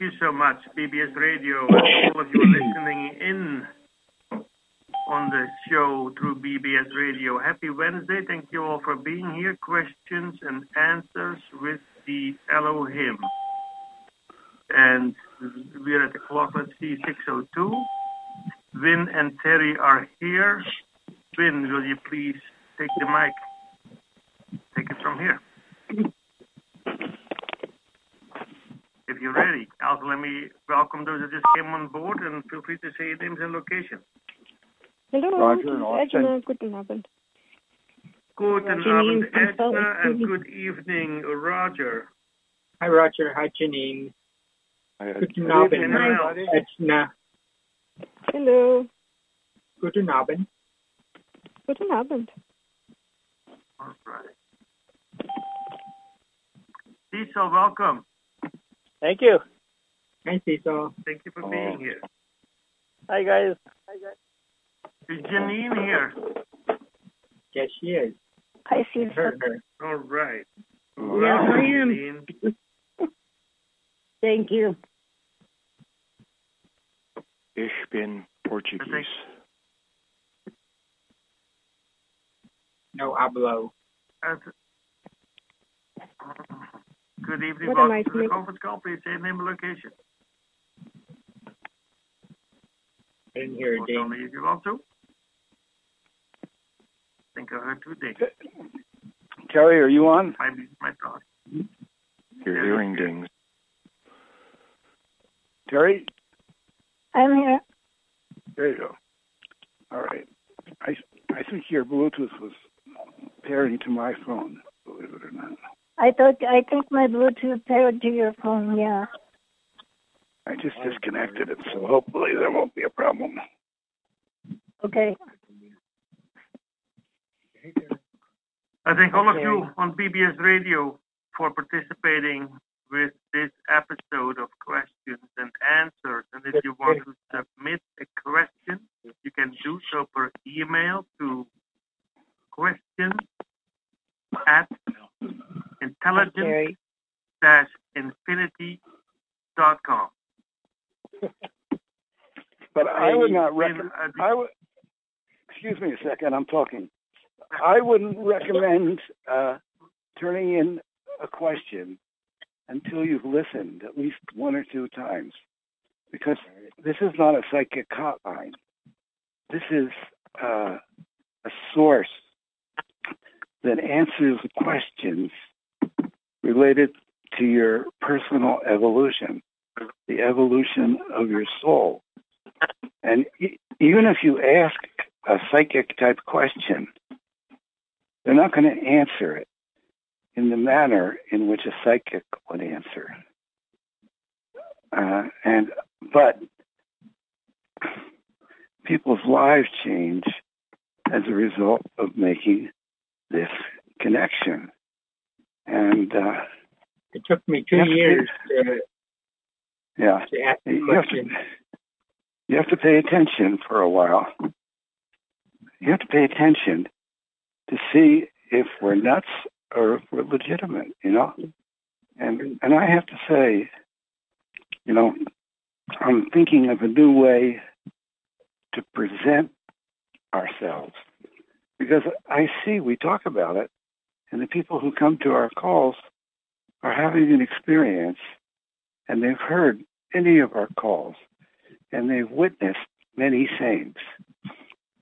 Thank you so much, BBS Radio, all of you listening in on the show through BBS Radio. Happy Wednesday. Thank you all for being here. Questions and answers with the Elohim. And we're at the clock, let's see, 6.02. Vin and Terry are here. Vin, will you please take the mic? Take it from here. You're ready. Also, let me welcome those that just came on board and feel free to say your names and location. Hallo, Roger and Austin. Edna, guten Abend. Guten Janine Abend, from Edna, Salt Lake and good evening, Roger. Hi, Roger. Hi, Janine. Guten Good Abend, evening, everybody. Edna. Hallo, Guten Abend. guten Abend. All right. Cecil, welcome. Thank you. Hi, Cecil. Thank you for Oh. being here. Hi guys. Hi, guys. Is Janine here? Yes, she is. Hi, I Cecil. heard her. All right. Yeah, I am. Thank you. Ich bin Portuguese. No I hablo. Good evening. What Welcome to the conference call. Please say name and location. I didn't hear a Or ding. only if you want to. I think I heard two things. Terry, are you on? Might be my thought. Your Yeah, hearing yeah. dings. Terry, I'm here. there you go. All right. I I think your Bluetooth was pairing to my phone. Believe it or not, I thought I think my Bluetooth paired to your phone. Yeah. I just disconnected it, so hopefully there won't be a problem. Okay. I thank all of Okay. you on BBS Radio for participating with this episode of questions and answers. And if you want to submit a question, you can do so per email to questions at Terry. intelligence-infinity.com. But I would not In, recommend. I would. Excuse me a second. I'm talking. I wouldn't recommend uh, turning in a question until you've listened at least one or two times, because this is not a psychic hotline. This is uh, a source that answers questions related to your personal evolution, the evolution of your soul. And even if you ask a psychic type question, they're not going to answer it in the manner in which a psychic would answer. Uh, and but people's lives change as a result of making this connection. And uh, It took me two years to, yeah, to ask the you have to question. you have to pay attention for a while. You have to pay attention to see if we're nuts or if we're legitimate, you know. And and I have to say, you know, I'm thinking of a new way to present ourselves because I see we talk about it, and the people who come to our calls are having an experience, and they've heard any of our calls, and they've witnessed many things.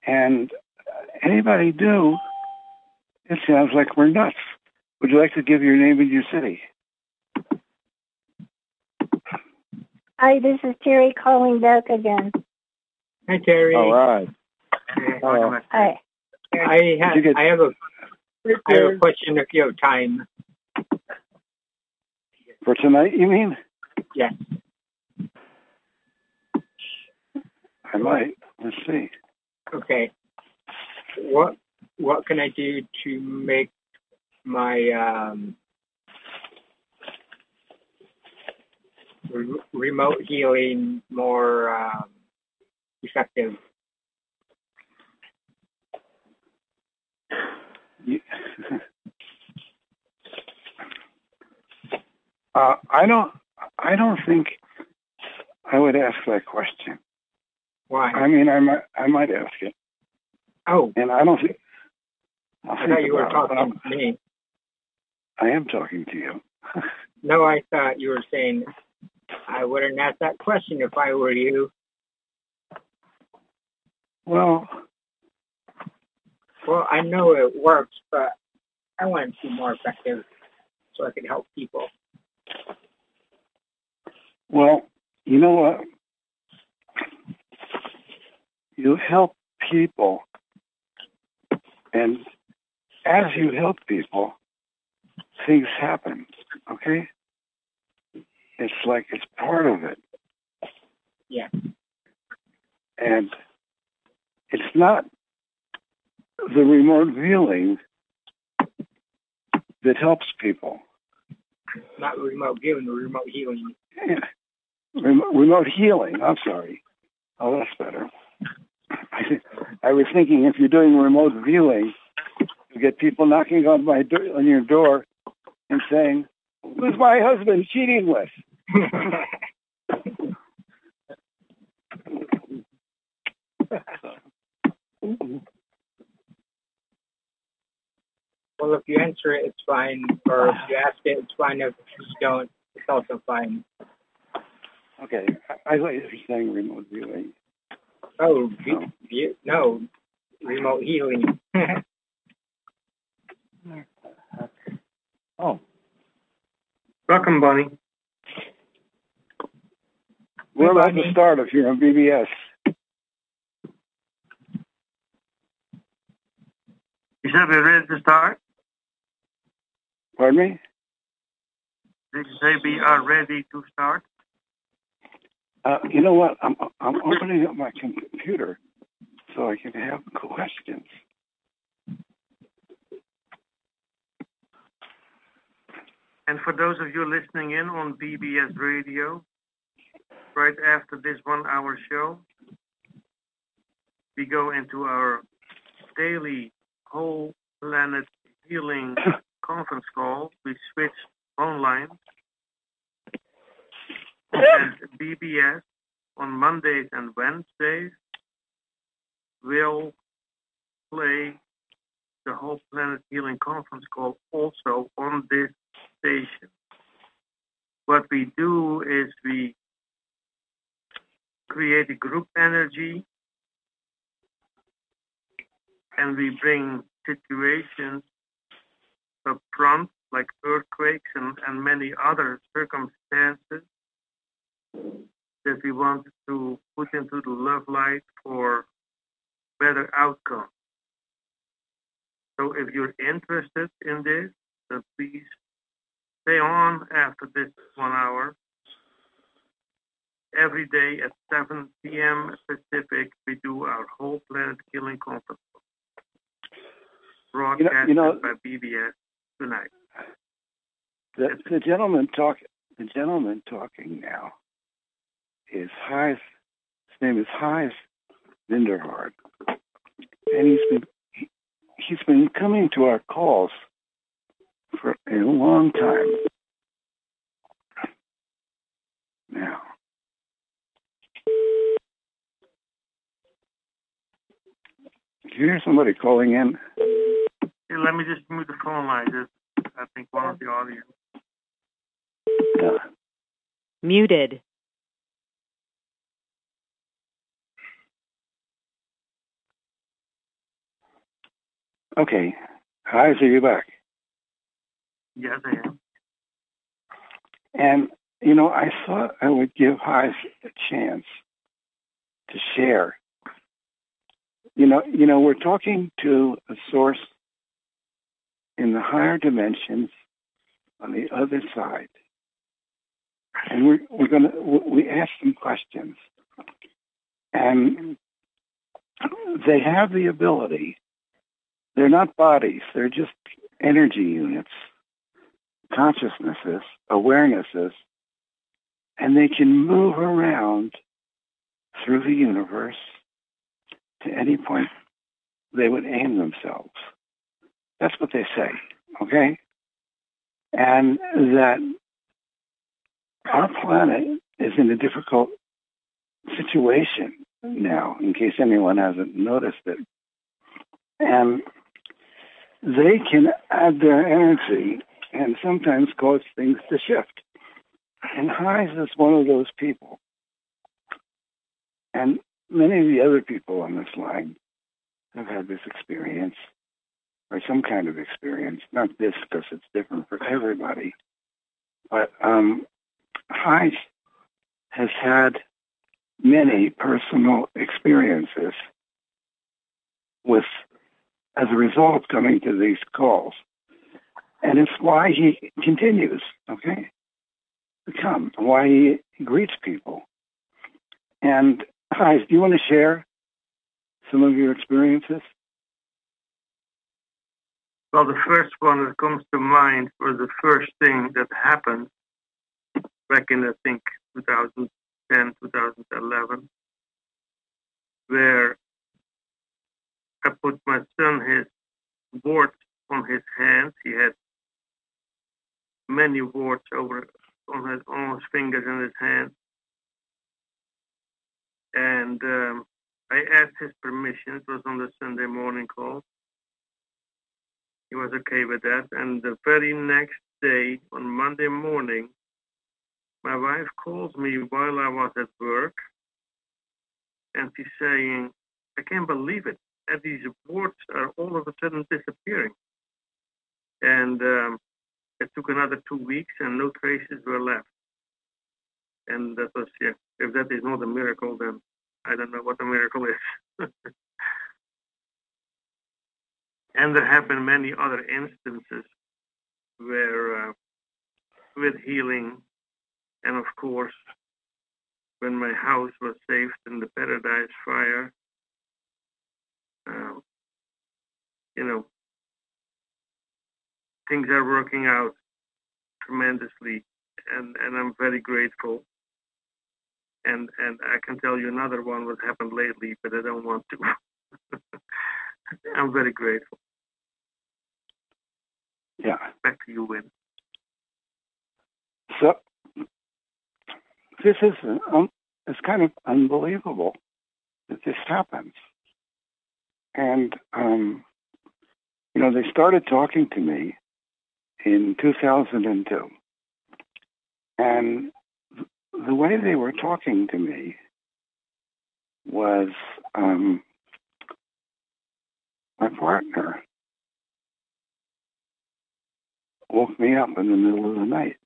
And anybody new, it sounds like we're nuts. Would you like to give your name and your city? Hi, this is Terry calling back again. Hi, Terry. All right. welcome. Hi. I, ha- You get- I have a I have a question if you have time. For tonight, you mean? Yes. I might. Let's see. Okay. What what can I do to make my um, re- remote healing more um, effective? You- uh, I don't. I don't think I would ask that question. Why? I mean, I might, I might ask it, oh, and I don't think. I'll I think thought you were talking to me. I am talking to you. No, I thought you were saying I wouldn't ask that question if I were you. Well, Well, I know it works, but I want to be more effective so I can help people. well, you know what? You help people, and as you help people, things happen. Okay? It's like it's part of it. Yeah. And it's not the remote viewing that helps people. Not remote viewing, the remote healing. Yeah. Rem- remote healing. I'm sorry. Oh, that's better. I, I was thinking if you're doing remote viewing, you get people knocking on my do- on your door and saying, "Who's my husband cheating with?" well, if you answer it, it's fine. Or if you ask it, it's fine. If you don't, it's also fine. Okay, I, I thought you were saying remote viewing. Oh, No. view, no, remote healing. Oh, Welcome, Bonnie. we're about to start if you're on BBS. You said we're ready to start? Pardon me? Did you say we are ready to start? Uh, you know what? I'm I'm opening up my computer so I can have questions. And for those of you listening in on BBS Radio, right after this one hour show, we go into our daily whole planet healing conference call. We switch phone lines. And BBS on Mondays and Wednesdays will play the whole planet healing conference call also on this station. What we do is we create a group energy and we bring situations front like earthquakes and, and many other circumstances that we want to put into the love light for better outcome. So if you're interested in this, then please stay on after this one hour. Every day at 7 p.m. Pacific, we do our whole planet healing conference. Broadcasted you know- by BBS tonight. The, the gentleman talk the gentleman talking now is Heis. His name is Heis Vinderhard, and he's been he, he's been coming to our calls for a long time now. Do you hear somebody calling in? Hey, let me just move the phone line. Just, I think one of the audience. Yeah. Muted. Okay. Heis, are you back? Yes, I am. And, you know, I thought I would give Heis a chance to share. You know, you know, we're talking to a source in the higher dimensions on the other side. And we're, we're going to, we ask them questions. And they have the ability, they're not bodies, they're just energy units consciousnesses, awarenesses, and they can move around through the universe to any point they would aim themselves. That's what they say, okay? And that our planet is in a difficult situation now, in case anyone hasn't noticed it. And they can add their energy and sometimes cause things to shift. And Heise is one of those people. And many of the other people on this line have had this experience or some kind of experience. Not this because it's different for everybody. But um, has had many personal experiences with, as a result coming to these calls. And it's why he continues, okay, to come, why he greets people. And Heise, do you want to share some of your experiences? Well, the first one that comes to mind was the first thing that happened back in, I think, 2010, 2011, where I put my son his warts on his hands. He had many warts over on his on his fingers and his hands, and um, I asked his permission. It was on the Sunday morning call. He was okay with that, and the very next day, on Monday morning, my wife calls me while I was at work, and she's saying, "I can't believe it. And these warts are all of a sudden disappearing." And um, it took another two weeks, and no traces were left. And that was, yeah, if that is not a miracle, then I don't know what a miracle is. and there have been many other instances where, uh, with healing, and of course, when my house was saved in the Paradise Fire, uh, you know, things are working out tremendously, and, and I'm very grateful. And and I can tell you another one what happened lately, but I don't want to. I'm very grateful. Yeah. Back to you, Wynn. So this is um, it's kind of unbelievable that this happens. And um, you know, they started talking to me in 2002. And the way they were talking to me was um, my partner woke me up in the middle of the night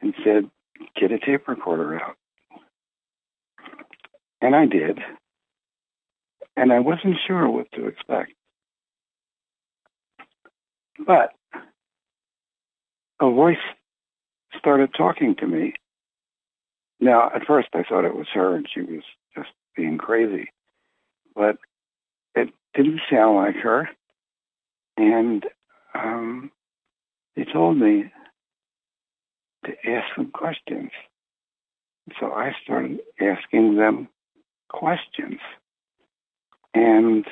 and said, get a tape recorder out. And I did. And I wasn't sure what to expect. But a voice started talking to me. Now, at first I thought it was her and she was just being crazy. But it didn't sound like her. And um, they told me to ask them questions. So I started asking them questions. And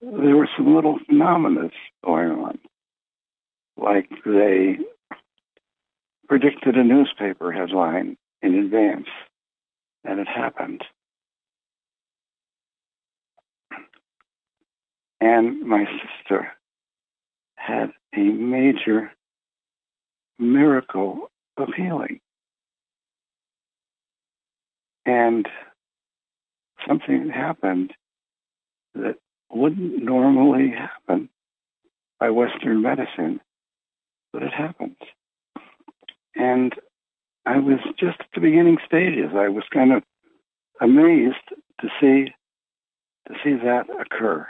there were some little phenomena going on. Like they predicted a newspaper headline in advance, and it happened. And my sister had a major miracle of healing. And something happened that wouldn't normally happen by Western medicine, but it happened. And I was just at the beginning stages. I was kind of amazed to see to see that occur.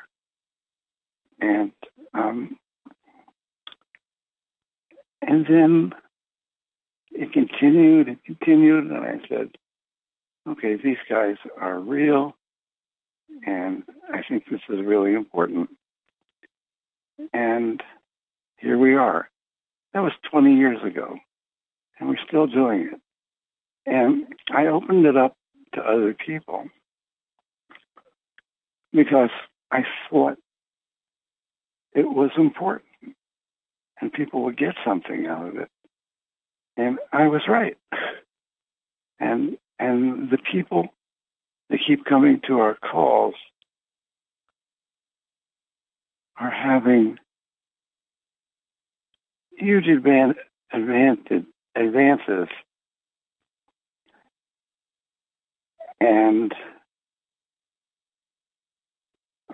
And um, and then it continued and continued, and I said, okay, these guys are real, and I think this is really important. And here we are. That was 20 years ago, and we're still doing it. And I opened it up to other people because I thought it was important and people would get something out of it. And I was right. And and the people that keep coming to our calls are having huge advan- advances and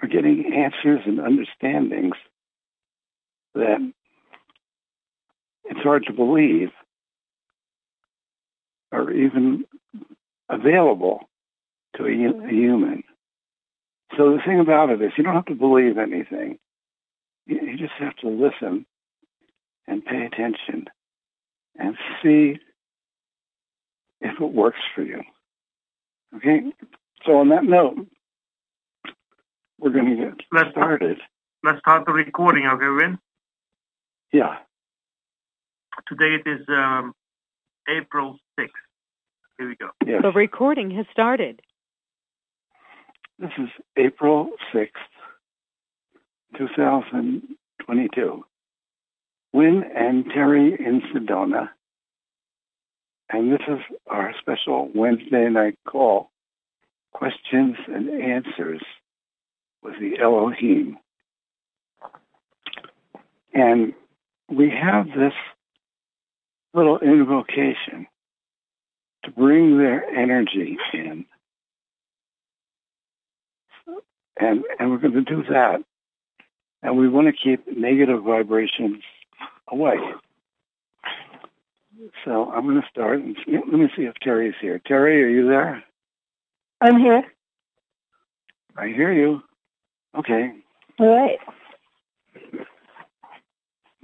are getting answers and understandings that it's hard to believe are even available to a, a human. So the thing about it is you don't have to believe anything. You, you just have to listen and pay attention and see if it works for you. Okay? So on that note, we're going to get Let's started. Let's start the recording, okay, Wynn? Yeah. Today it is um, April 6th. Here we go. Yes. The recording has started. This is April 6th, 2022. Wynn and Terry in Sedona. And this is our special Wednesday night call, questions and answers with the Elohim. And we have this little invocation to bring their energy in. And, and we're going to do that. And we want to keep negative vibrations away. So I'm going to start. And see, let me see if Terry's here. Terry, are you there? I'm here. I hear you. Okay. All right.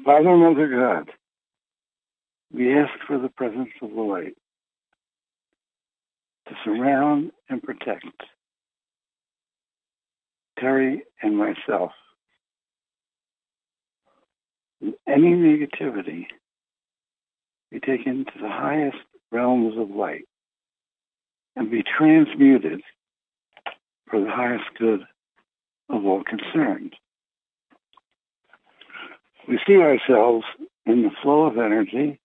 Father, Mother God, we ask for the presence of the light to surround and protect Terry and myself. Any negativity be taken to the highest realms of light and be transmuted for the highest good of all concerned. We see ourselves in the flow of energy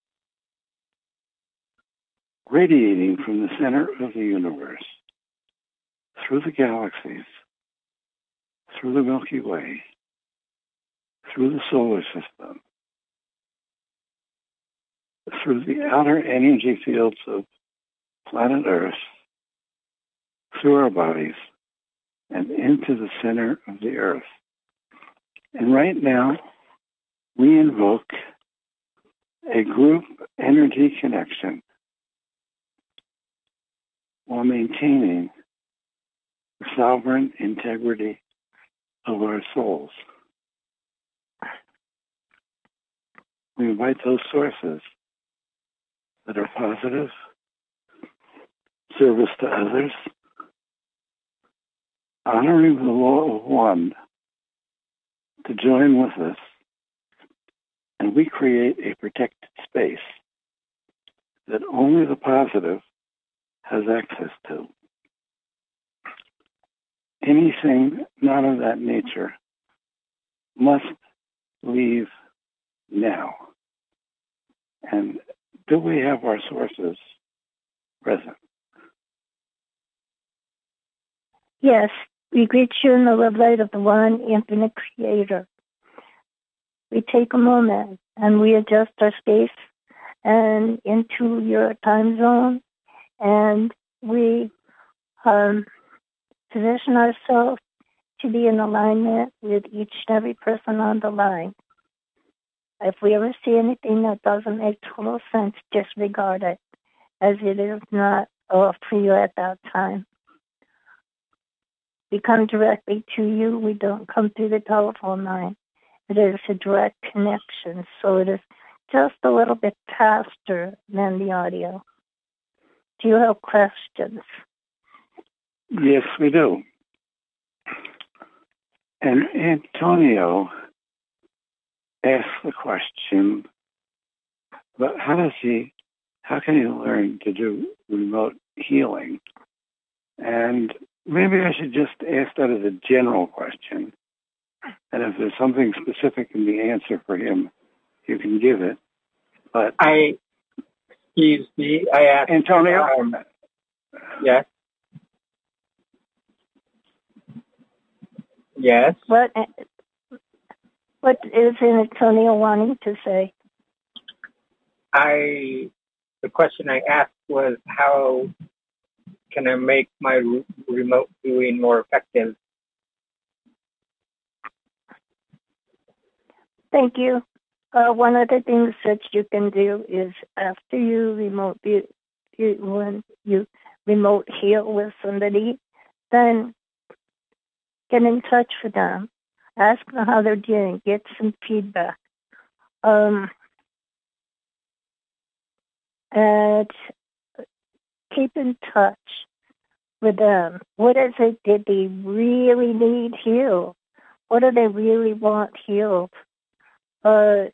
radiating from the center of the universe, through the galaxies, through the Milky Way, through the solar system, through the outer energy fields of planet Earth, through our bodies, and into the center of the Earth. And right now, we invoke a group energy connection while maintaining the sovereign integrity of our souls. We invite those sources that are positive, service to others, honoring the law of one to join with us, and we create a protected space that only the positive has access to. Anything not of that nature must leave now. And do we have our sources present? Yes, we greet you in the love light of the one infinite creator. We take a moment and we adjust our space and into your time zone and we um, position ourselves to be in alignment with each and every person on the line. If we ever see anything that doesn't make total sense, disregard it, as it is not uh, for you at that time. We come directly to you. We don't come through the telephone line. It is a direct connection, so it is just a little bit faster than the audio. Do you have questions? Yes, we do. And Antonio asked the question, but how does he, how can he learn to do remote healing? And maybe I should just ask that as a general question. And if there's something specific in the answer for him, you can give it. But I Excuse me. I asked Antonio. Um, yes. Yes. What what is Antonio wanting to say? I the question I asked was how can I make my remote viewing more effective? Thank you. Uh, one of the things that you can do is after you remote view, you, when you remote heal with somebody, then get in touch with them, ask them how they're doing, get some feedback. Um, and keep in touch with them. What is it that they really need healed? What do they really want healed? Uh,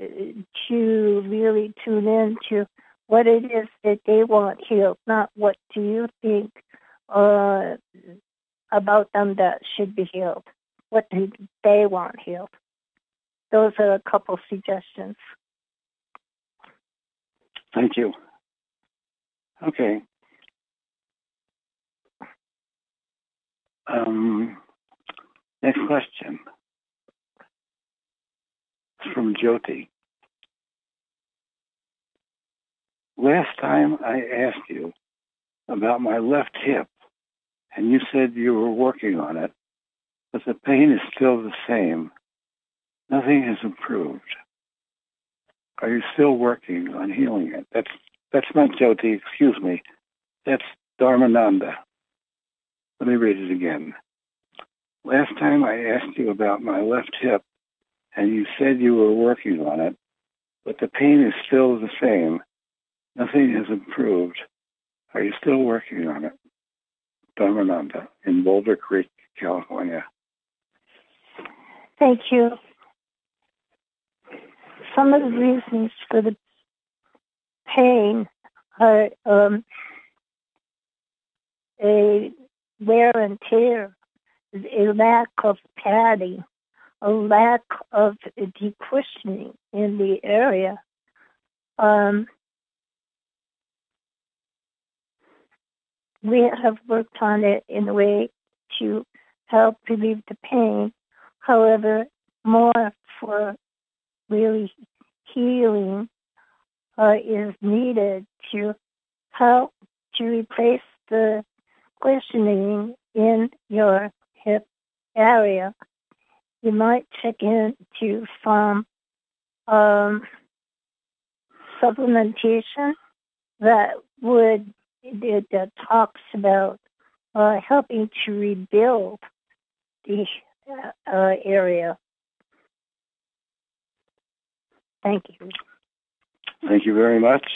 to really tune in to what it is that they want healed, not what do you think uh, about them that should be healed. What do they want healed? Those are a couple suggestions. Thank you. Okay. Um, next question. From Jyoti. Last time I asked you about my left hip, and you said you were working on it, but the pain is still the same. Nothing has improved. Are you still working on healing it? That's that's not Jyoti, excuse me. That's Dharmananda. Let me read it again. Last time I asked you about my left hip, and you said you were working on it, but the pain is still the same. Nothing has improved. Are you still working on it? Dharmananda in Boulder Creek, California. Thank you. Some of the reasons for the pain are um, a wear and tear, a lack of padding, a lack of decushioning in the area. Um, we have worked on it in a way to help relieve the pain. However, more for really healing uh, is needed to help to replace the questioning in your hip area. You might check into some um, supplementation that would that, talks about uh, helping to rebuild the uh, area. Thank you. Thank you very much.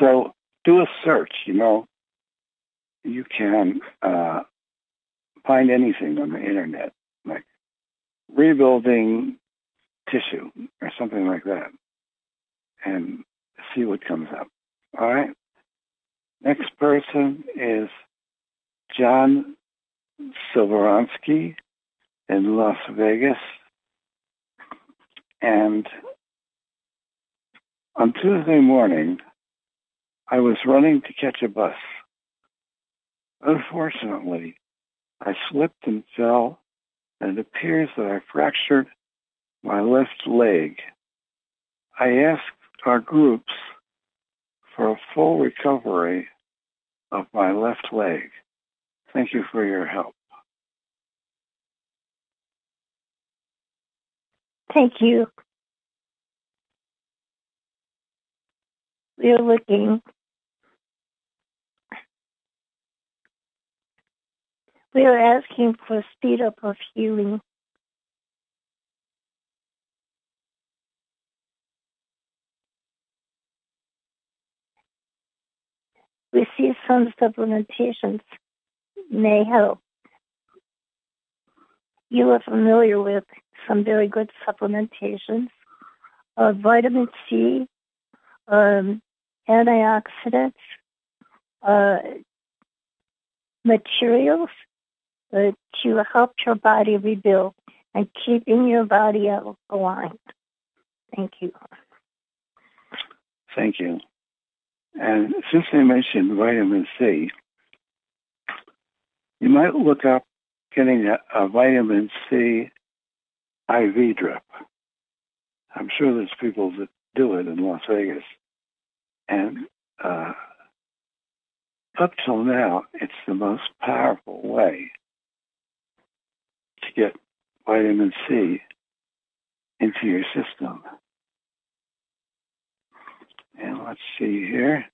So do a search, you know. You can uh, find anything on the internet, like rebuilding tissue or something like that, and see what comes up. All right. Next person is John Silveransky in Las Vegas. And on Tuesday morning, I was running to catch a bus. Unfortunately, I slipped and fell, and it appears that I fractured my left leg. I asked our groups for a full recovery of my left leg. Thank you for your help. Thank you. We're looking. We are asking for speed up of healing. We see some supplementations may help. You are familiar with some very good supplementations. Uh, vitamin C, um, antioxidants, uh, materials uh, to help your body rebuild. and keeping your body aligned. Thank you. Thank you. And since I mentioned vitamin C, you might look up getting a, a vitamin C IV drip. I'm sure there's people that do it in Las Vegas. And uh, up till now, it's the most powerful way to get vitamin C into your system. And let's see here.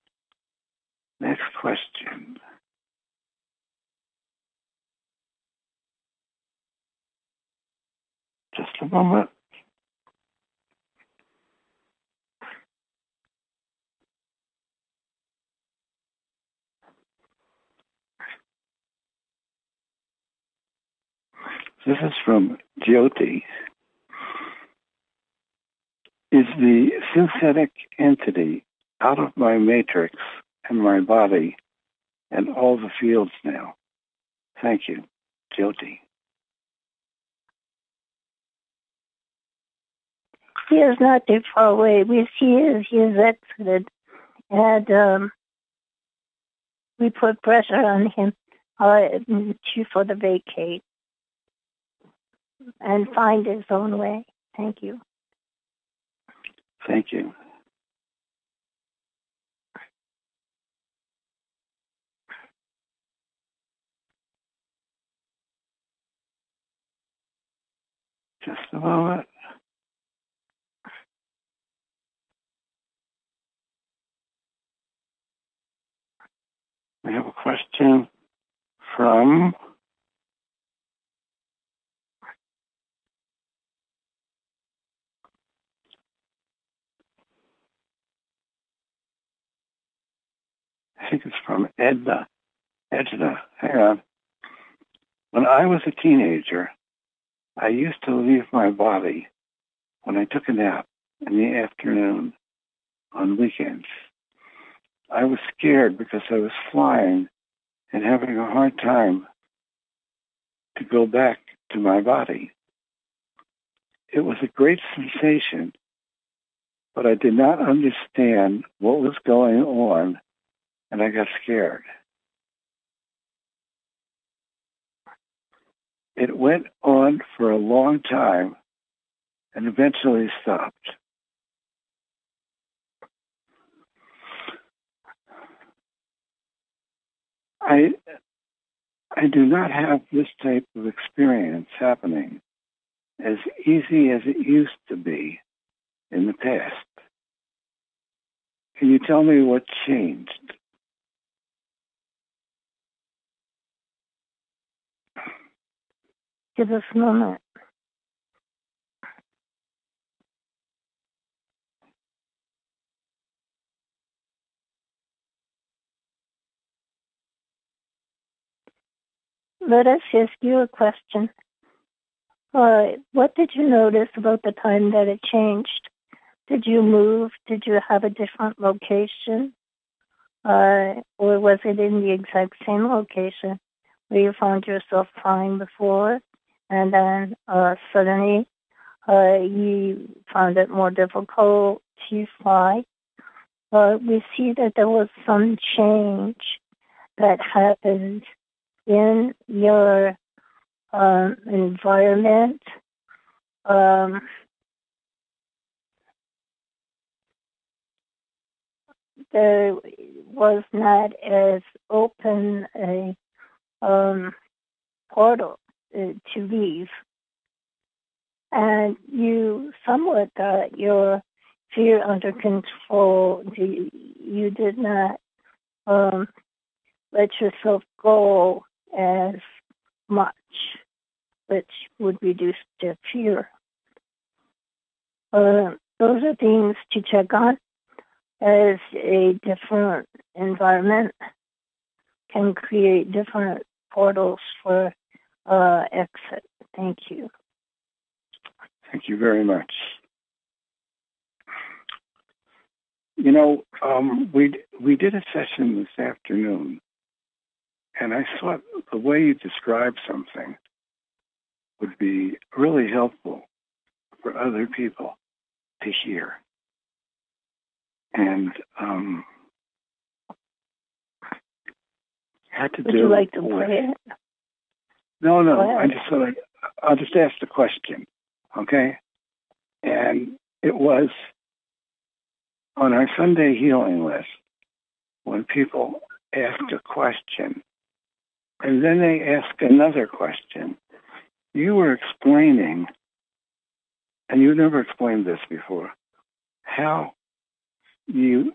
Next question. Just a moment. This is from Jyoti. Is the synthetic entity out of my matrix and my body and all the fields now? Thank you, Jyoti. He is not too far away. We see is he is exited, and um, we put pressure on him uh, to for the vacate and find his own way. Thank you. Thank you. Just a moment. We have a question from I think it's from Edna. Edna, hang on. When I was a teenager, I used to leave my body when I took a nap in the afternoon on weekends. I was scared because I was flying and having a hard time to go back to my body. It was a great sensation, but I did not understand what was going on and I got scared. It went on for a long time and eventually stopped. I I do not have this type of experience happening as easy as it used to be in the past. Can you tell me what changed? Us a moment. Let us ask you a question. Uh, what did you notice about the time that it changed? Did you move? Did you have a different location? Uh, or was it in the exact same location where you found yourself flying before? And then uh, suddenly uh, you found it more difficult to fly. Uh, we see that there was some change that happened in your um, environment. Um, there was not as open a um, portal uh, to leave. And you somewhat got your fear under control. You did not um, let yourself go as much, which would reduce the fear. Uh, those are things to check on as a different environment can create different portals for uh, exit. Thank you. Thank you very much. You know, um, we we did a session this afternoon, and I thought the way you described something would be really helpful for other people to hear. And um, had to do. Would you like to play it? No, no. I just thought I'll just ask the question, okay? And it was on our Sunday healing list when people ask a question and then they ask another question. You were explaining, and you never explained this before, how you,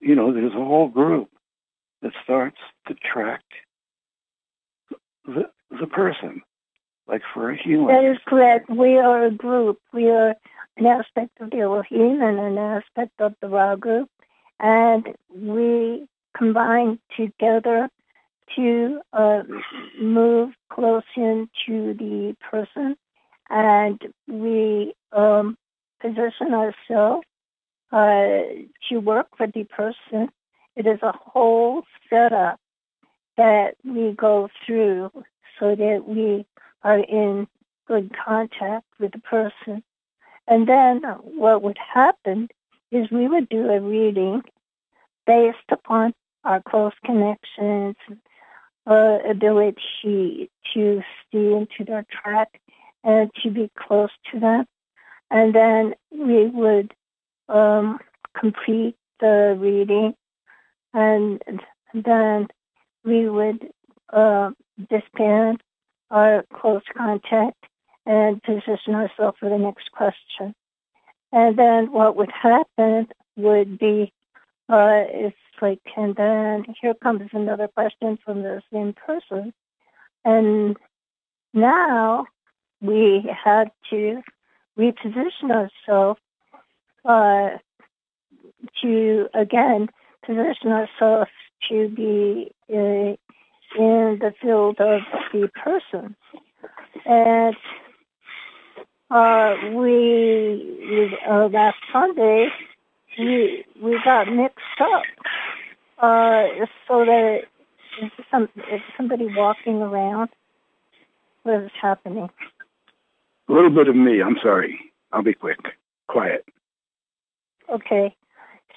you know, there's a whole group that starts to track the, the person, like for a human. That is correct. We are a group. We are an aspect of the Elohim and an aspect of the Ra group, and we combine together to uh, move close in to the person, and we um, position ourselves uh, to work for the person. It is a whole setup that we go through so that we are in good contact with the person. And then what would happen is we would do a reading based upon our close connections, uh, ability to see into their track and to be close to them. And then we would um, complete the reading and then we would uh, disband our close contact and position ourselves for the next question. And then what would happen would be uh, it's like, and then here comes another question from the same person. And now we had to reposition ourselves uh, to, again, position ourselves to be uh, in the field of the person. And uh, we, uh, last Sunday, we, we got mixed up. Uh, so that is some, somebody walking around? What is happening? A little bit of me. I'm sorry. I'll be quick. Quiet. Okay.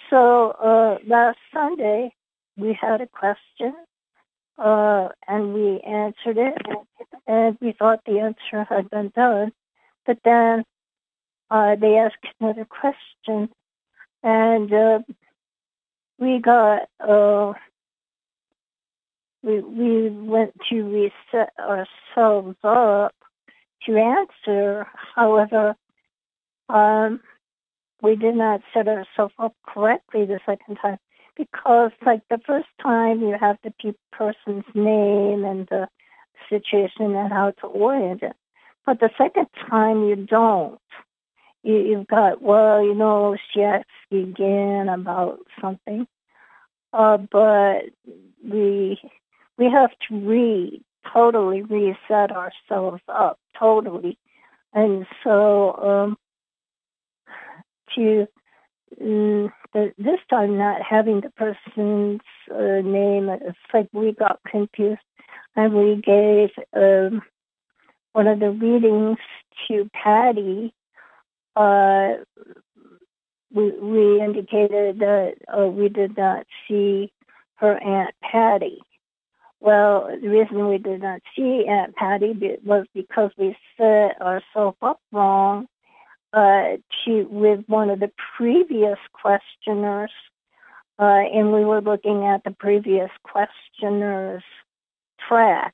So uh, last Sunday we had a question, uh, and we answered it, and we thought the answer had been done. But then uh, they asked another question, and uh, we got uh, we we went to reset ourselves up to answer. However, um, we did not set ourselves up correctly the second time because, like the first time, you have the pe- person's name and the situation and how to orient it, but the second time you don't. You, you've got well, you know, she asked again about something, uh, but we we have to re totally reset ourselves up totally, and so um, to mm, the, this time not having the person's uh, name, it's like we got confused, and we gave um, one of the readings to Patty. Uh, we, we indicated that uh, we did not see her Aunt Patty. Well, the reason we did not see Aunt Patty was because we set ourselves up wrong uh, to with one of the previous questioners, uh, and we were looking at the previous questioner's track.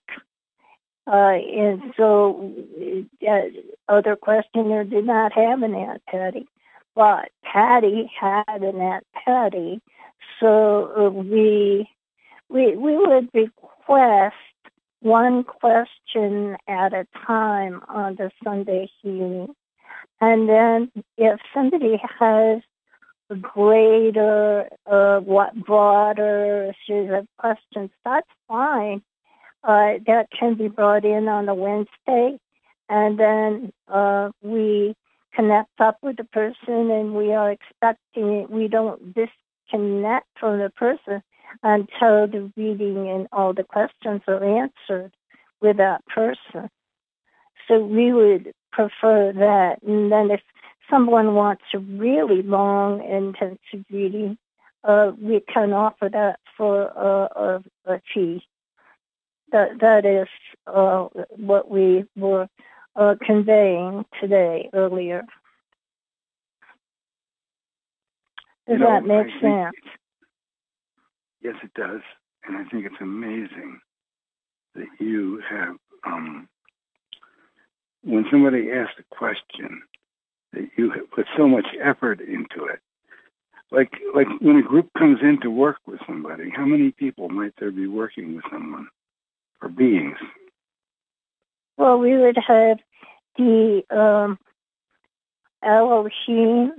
Uh, and so, uh, other questioner did not have an Aunt Patty, but Patty had an Aunt Patty. So uh, we we we would request one question at a time on the Sunday healing. And then if somebody has a greater, uh, what broader series of questions, that's fine. Uh, that can be brought in on a Wednesday, and then uh, we connect up with the person, and we are expecting we don't disconnect from the person until the reading and all the questions are answered with that person. So we would prefer that. And then if someone wants a really long, intensive reading, uh, we can offer that for a, a, a fee. That that is uh, what we were uh, conveying today earlier. Does that make I sense? Yes, it does. And I think it's amazing that you have, um, when somebody asks a question, that you put so much effort into it. Like, like when a group comes in to work with somebody, how many people might there be working with someone or beings? Well, we would have the um, Elohim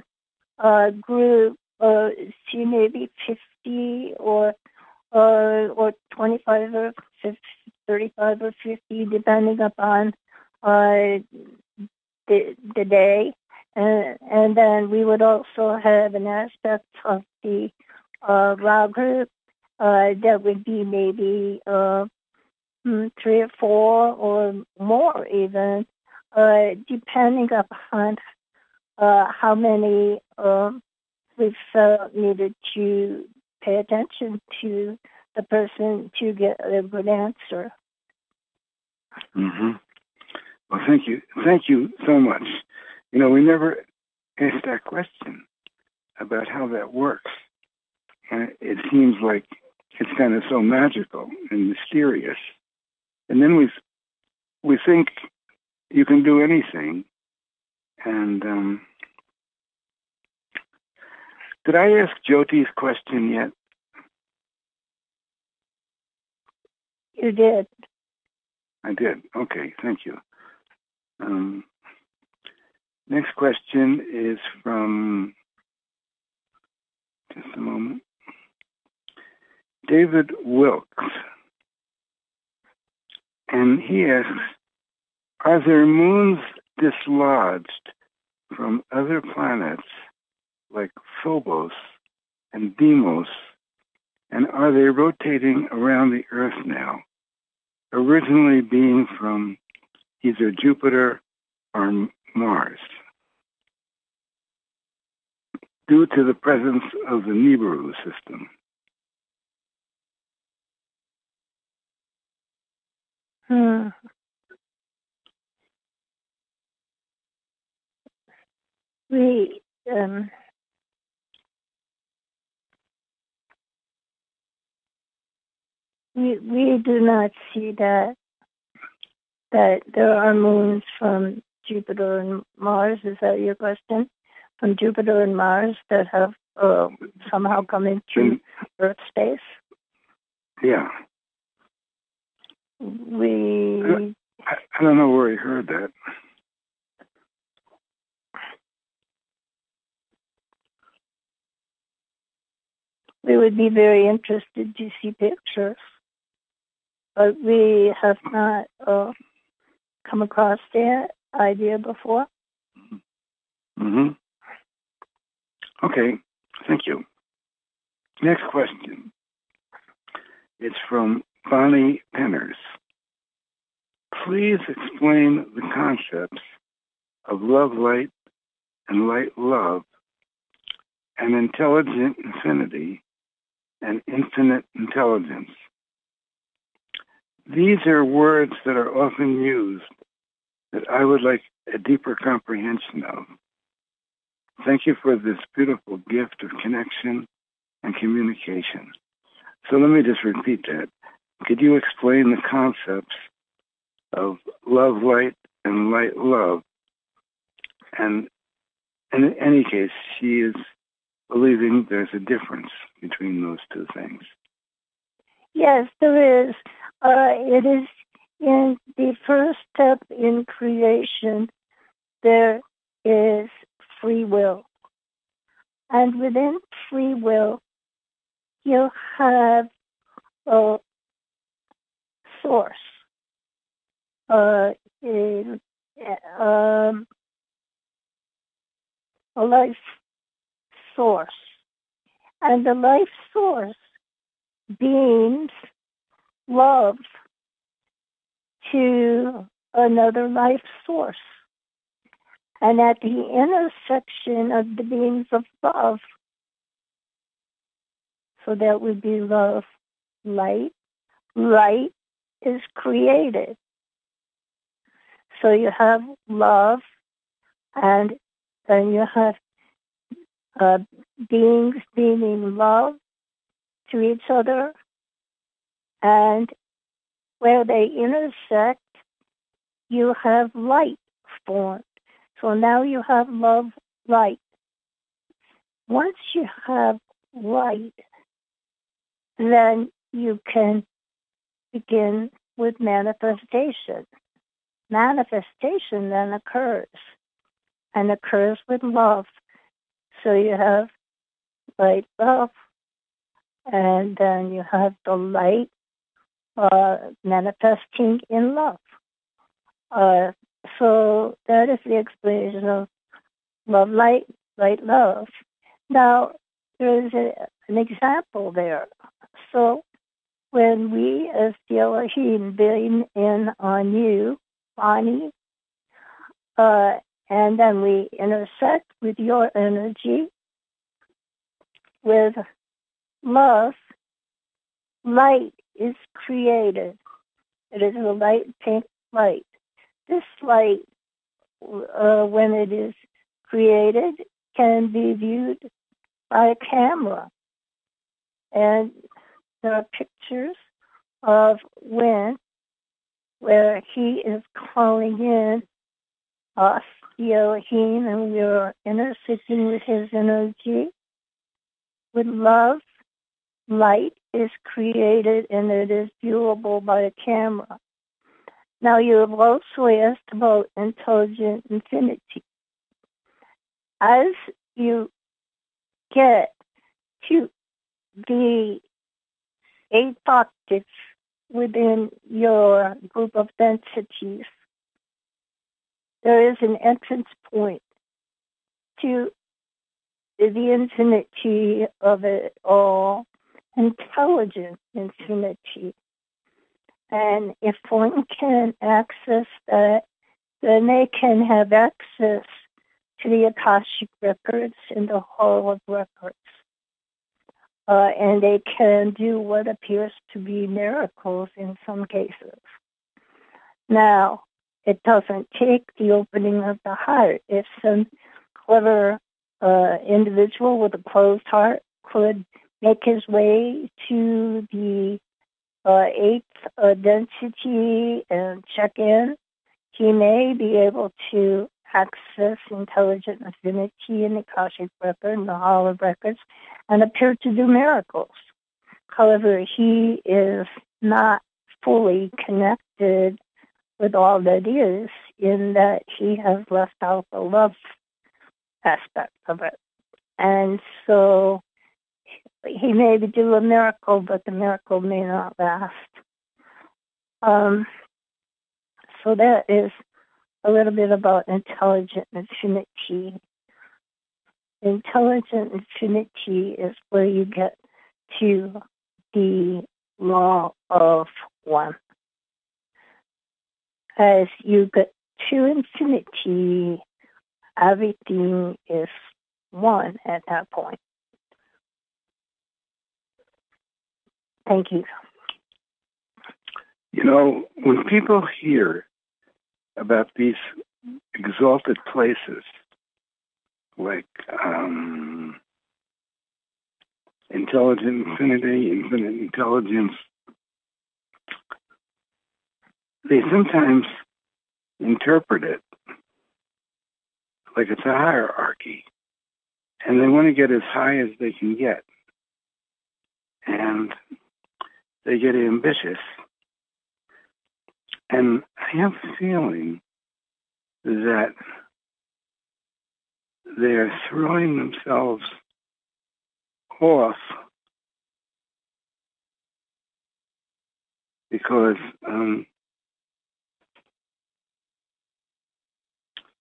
uh, group, uh, see maybe 50 or uh, or 25 or 50, 35 or 50, depending upon uh, the, the day. And, and then we would also have an aspect of the uh, Ra group uh, that would be maybe uh, mm, three or four or more even, uh, depending upon uh, how many um, we felt needed to pay attention to the person to get a good answer. hmm Well, thank you. Thank you so much. You know, we never asked that question about how that works. And it seems like it's kind of so magical and mysterious. And then we we think you can do anything. And um, did I ask Jyoti's question yet? You did. I did. Okay, thank you. Um, next question is from, just a moment, David Wilkes. And he asks, are there moons dislodged from other planets like Phobos and Deimos, and are they rotating around the Earth now? originally being from either Jupiter or Mars. Due to the presence of the Nibiru system. Hmm. We um, we we do not see that that there are moons from Jupiter and Mars. Is that your question? From Jupiter and Mars that have uh, somehow come into Earth space. Yeah, We I, I don't know where he heard that. we would be very interested to see pictures, but we have not uh, come across that idea before. hmm Okay, thank you. Next question. It's from Bonnie Penners. Please explain the concepts of love light and light love and intelligent infinity and infinite intelligence. These are words that are often used that I would like a deeper comprehension of. Thank you for this beautiful gift of connection and communication. So let me just repeat that. Could you explain the concepts of love light and light love? And in any case, she is believing there's a difference between those two things. Yes, there is. Uh, it is in the first step in creation, there is free will. And within free will, you have a source, uh, in, um, a life source. And the life source beams love to another life source. And at the intersection of the beings of love, so that would be love, light, light is created. So you have love, and then you have uh, beings being love to each other, and where they intersect, you have light formed. So now you have love, light. Once you have light, then you can begin with manifestation. Manifestation then occurs and occurs with love. So you have light, love, and then you have the light uh, manifesting in love. Uh, so that is the explanation of love, light, light, love. Now, there is a, an example there. So when we as the Elohim in on you, Bonnie, uh, and then we intersect with your energy with love, light is created. It is a light pink light. This light, uh, when it is created, can be viewed by a camera. And there are pictures of when, where he is calling in us, Elohim, and we are intersecting with his energy. With love, light is created and it is viewable by a camera. Now, you have also asked about intelligent infinity. As you get to the eight octaves within your group of densities, there is an entrance point to the infinity of it all, intelligent infinity. And if one can access that, then they can have access to the Akashic records and the Hall of Records uh, and they can do what appears to be miracles in some cases. Now, it doesn't take the opening of the heart. If some clever uh, individual with a closed heart could make his way to the uh, eighth uh, density and check in, he may be able to access intelligent infinity in the Akashic record and the Hall of Records and appear to do miracles. However, he is not fully connected with all that is in that he has left out the love aspect of it. And so he may do a miracle, but the miracle may not last. Um, so that is a little bit about intelligent infinity. Intelligent infinity is where you get to the law of one. As you get to infinity, everything is one at that point. Thank you. You know, when people hear about these exalted places like um, intelligent infinity, infinite intelligence. They sometimes interpret it like it's a hierarchy, and they want to get as high as they can get. And they get ambitious and I have a feeling that they're throwing themselves off because um,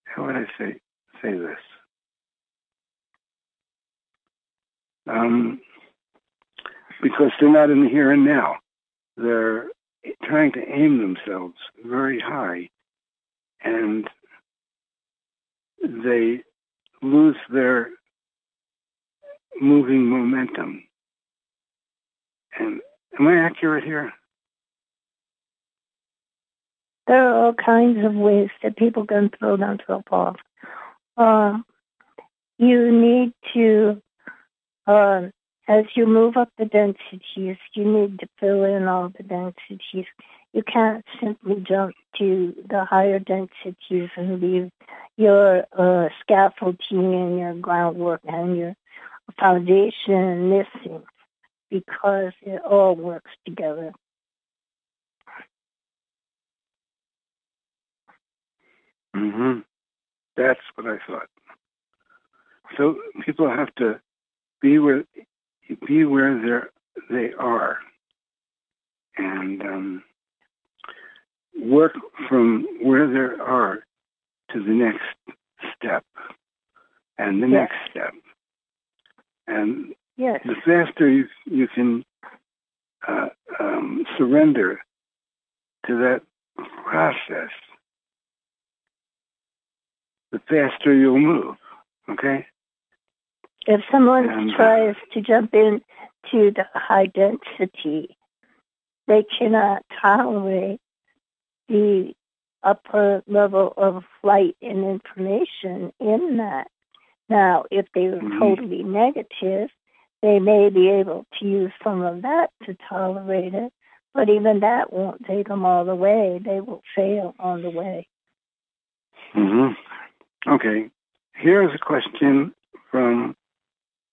how would I say say this? Um, because they're not in the here and now. They're trying to aim themselves very high and they lose their moving momentum. And am I accurate here? There are all kinds of ways that people can throw themselves off. Uh, you need to, uh, as you move up the densities, you need to fill in all the densities. You can't simply jump to the higher densities and leave your uh, scaffolding and your groundwork and your foundation missing because it all works together. Mm-hmm. That's what I thought. So people have to be where be where they they are, and um, work from where they are to the next step, and the Yes. next step, and Yes. the faster you you can uh, um, surrender to that process, the faster you'll move. Okay. If someone And, uh, tries to jump in to the high density, they cannot tolerate the upper level of light and information in that. Now, if they were Mhm. totally negative, they may be able to use some of that to tolerate it, but even that won't take them all the way. They will fail on the way. hmm Okay. Here's a question from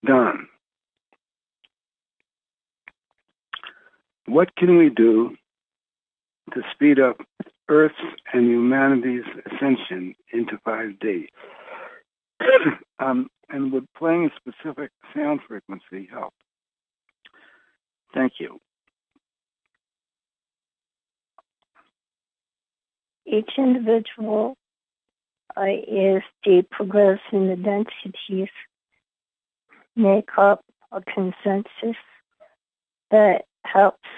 Don. What can we do to speed up Earth's and humanity's ascension into 5D? um, and would playing a specific sound frequency help? Thank you. Each individual uh, is to progress in the densities, make up a consensus that helps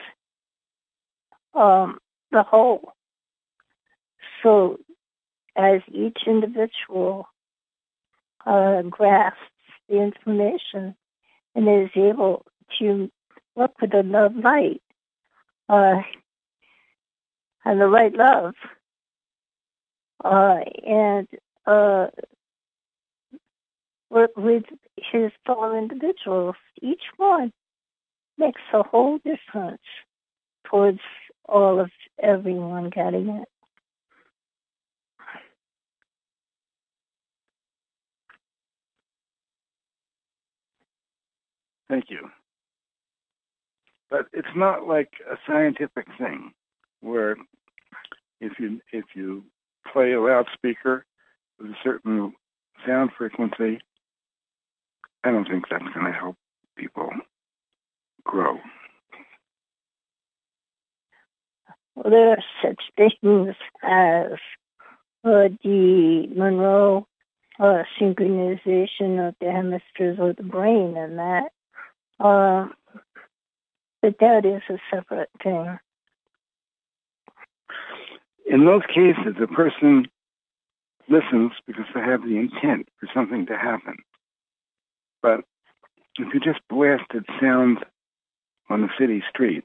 um, the whole. So, as each individual uh, grasps the information and is able to work with the love light uh, and the right love, uh, and uh, work with his fellow individuals. Each one makes a whole difference towards all of everyone getting it. Thank you. But it's not like a scientific thing where if you if you play a loudspeaker with a certain sound frequency, I don't think that's going to help people grow. Well, there are such things as uh, the Monroe uh, synchronization of the hemispheres of the brain, and that. Uh, but that is a separate thing. In those cases, a person listens because they have the intent for something to happen. But if you just blasted sound on a city street,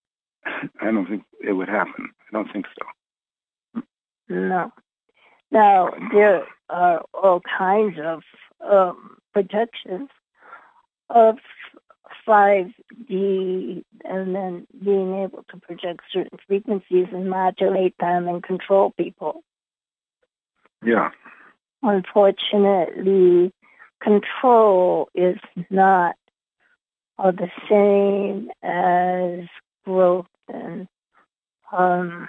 I don't think it would happen. I don't think so. No. Now, there are all kinds of um, protections of 5D and then being able to project certain frequencies and modulate them and control people. Yeah. Unfortunately, control is not the same as growth and um,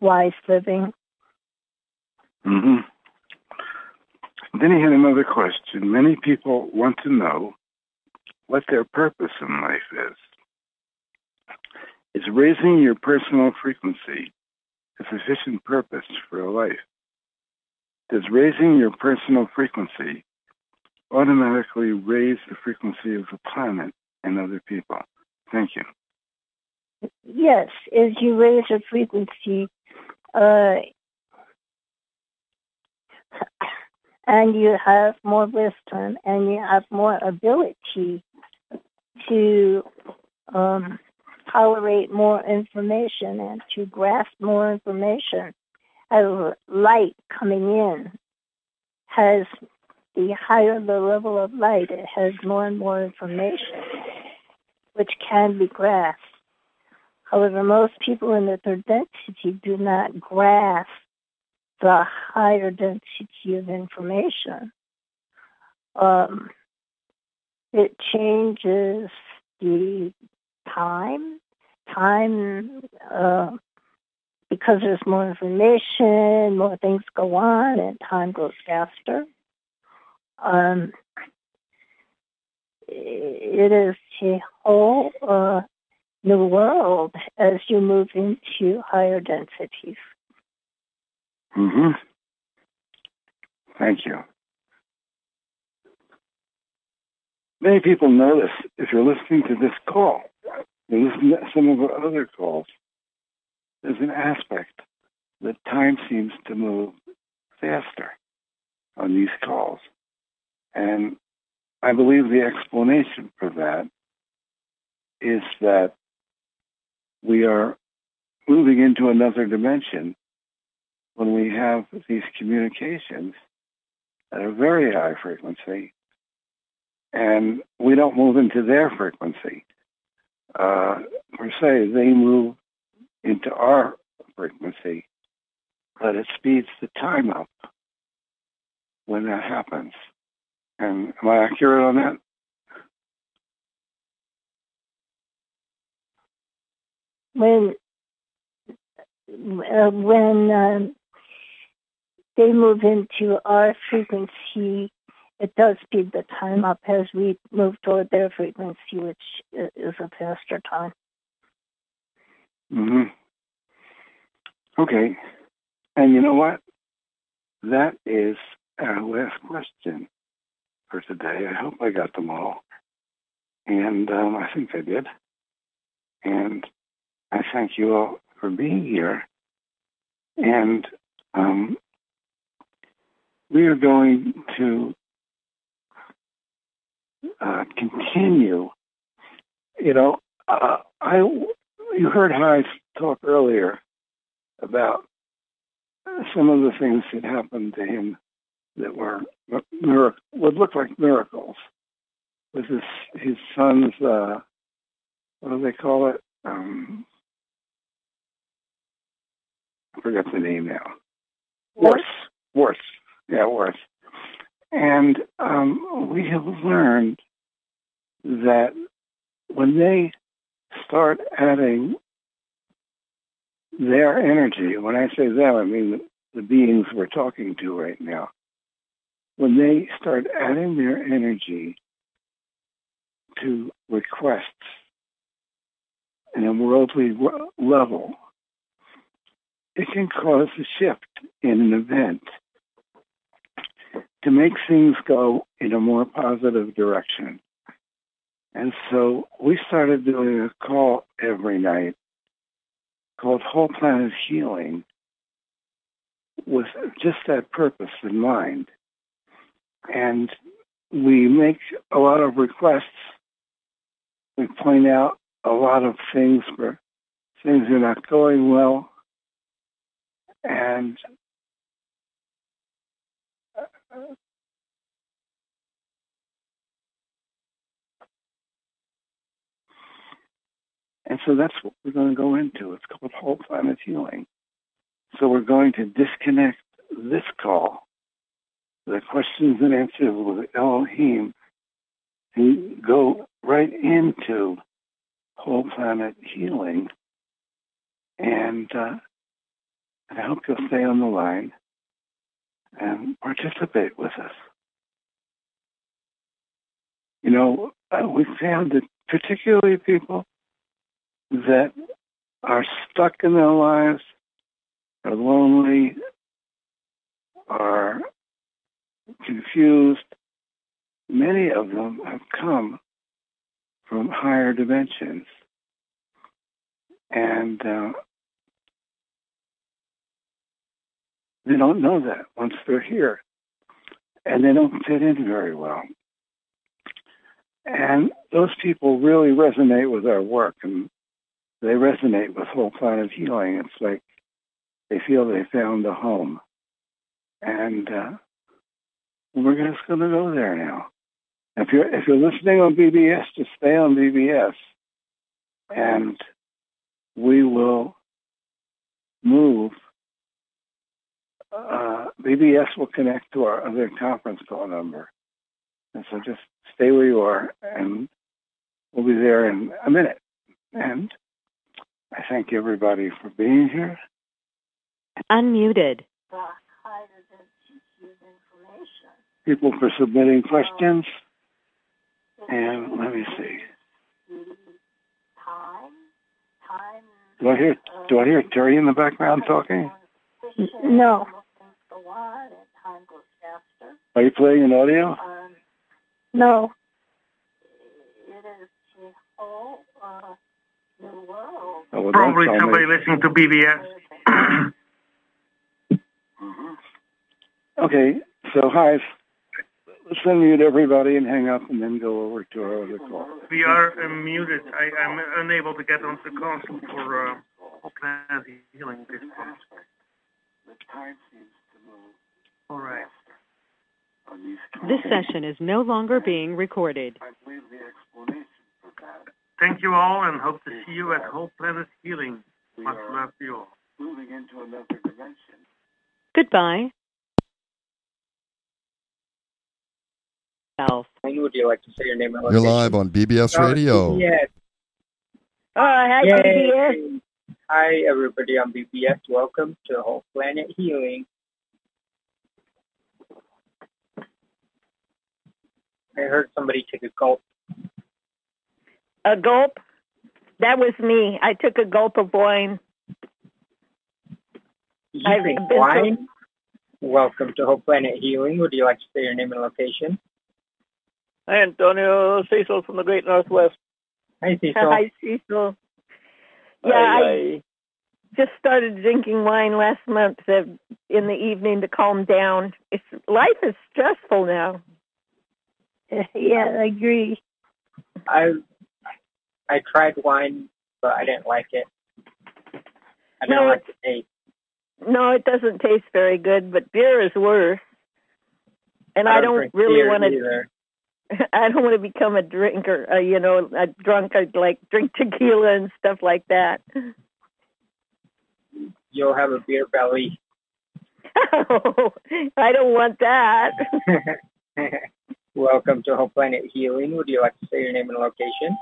wise living. Mm-hmm. Then he had another question. Many people want to know what their purpose in life is. Is raising your personal frequency a sufficient purpose for life? Does raising your personal frequency automatically raise the frequency of the planet and other people? Thank you. yes, as you raise your frequency, uh, and you have more wisdom and you have more ability to um, tolerate more information and to grasp more information as light coming in has the higher the level of light, it has more and more information which can be grasped. However, most people in the third density do not grasp the higher density of information. Um, it changes the time. Time, uh, because there's more information, more things go on, and time goes faster. Um, it is a whole uh, new world as you move into higher densities. Mm-hmm. Thank you. Many people notice if you're listening to this call, you listen to some of our other calls, there's an aspect that time seems to move faster on these calls. And I believe the explanation for that is that we are moving into another dimension when we have these communications at a very high frequency and we don't move into their frequency. Uh, per se, they move into our frequency, but it speeds the time up when that happens. And am I accurate on that? When uh, when um, they move into our frequency, it does speed the time up as we move toward their frequency, which is a faster time. Hmm Okay. And you know what? That is our last question for today. I hope I got them all. And um, I think I did. And I thank you all for being here. And um, we are going to uh, continue. You know, uh, I you heard Hyde talk earlier about some of the things that happened to him that were mirac- would look like miracles. With his his son's uh, what do they call it? Um, I forget the name now. Worse, worse, yeah, worse. And um, we have learned that when they start adding their energy, when I say them, I mean the, beings we're talking to right now, when they start adding their energy to requests in a worldly level, it can cause a shift in an event to make things go in a more positive direction. And so we started doing a call every night called Whole Planet Healing with just that purpose in mind. And we make a lot of requests. We point out a lot of things where things are not going well. And And so that's what we're going to go into. It's called whole planet healing. So we're going to disconnect this call, the questions and answers with Elohim, and go right into whole planet healing. And, uh, and I hope you'll stay on the line and participate with us. You know, uh, we found that particularly people that are stuck in their lives, are lonely, are confused. Many of them have come from higher dimensions. And uh, they don't know that once they're here. And they don't fit in very well. And those people really resonate with our work and they resonate with Whole Planet Healing. It's like they feel they found a home. And uh, we're just going to go there now. If you're if you're listening on BBS, just stay on BBS, and we will move. Uh, BBS will connect to our other conference call number, and so just stay where you are, and we'll be there in a minute. And I thank everybody for being here. Unmuted. People for submitting questions. And let me see. Do I hear Do I hear Terry in the background talking? No. Are you playing an audio? No. Oh, well, Probably tell me. somebody listening to BBS. Okay, so hi. Let's unmute everybody and hang up, and then go over to our other call. we are uh, muted. I am unable to get onto the console for uh, Planet Healing this time. All right. This session is no longer being recorded. Thank you all and hope to see you at Whole Planet Healing. Much love to you all. Goodbye. Self. When would you like to say your name and You're live on BBS Oh, Radio. Yes. Oh, hi, Yay. BBS. Hi, everybody on BBS. Welcome to Whole Planet Healing. I heard somebody take a gulp. A gulp? That was me. I took a gulp of wine. You I've drink been wine. Welcome to Whole Planet Healing. Would you like to say your name and location? Hi, Antonio Cecil from the Great Northwest. Hi, Cecil. Hi, Cecil. Yeah, Hi, I hi. just started drinking wine last month uh, in the evening to calm down. It's life is stressful now. Yeah, I agree. I I tried wine, but I didn't like it. I No, like the taste. No, it doesn't taste very good, but beer is worse. And I, don't drink really want to. I don't want to become a drinker. Uh, you know, a drunk. I'd like drink tequila and stuff like that. You'll have a beer belly. I don't want that. Welcome to Whole Planet Healing. Would you like to say your name and location?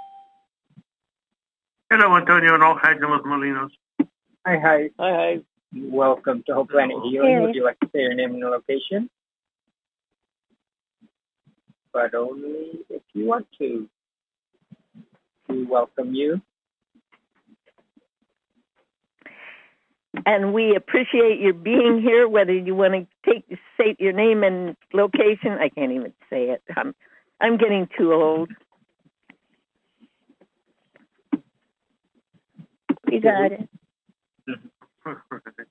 Hello, Antonio and all. Hi, Los Molinos. Hi, hi. Hi, hi. Welcome to Whole Planet Healing. Hey. Would you like to say your name and location? But only if you want to. We welcome you. and we appreciate your being here. Whether you want to take state your name and location, I can't even say it. I'm I'm getting too old. You got it.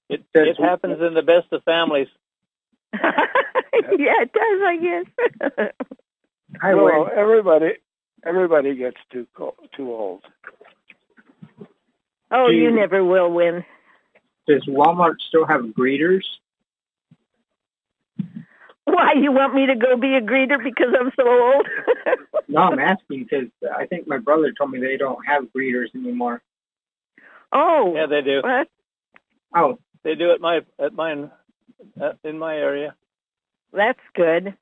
It, it happens in the best of families. yeah, it does. I guess. Hi, well, Wayne. everybody, everybody gets too co- too old. oh, you Gee. never will win. Does Walmart still have greeters? Why you want me to go be a greeter because I'm so old? No, I'm asking because I think my brother told me they don't have greeters anymore. Oh, Yeah, they do. what? Oh, They do at my at mine uh, in my area. That's good.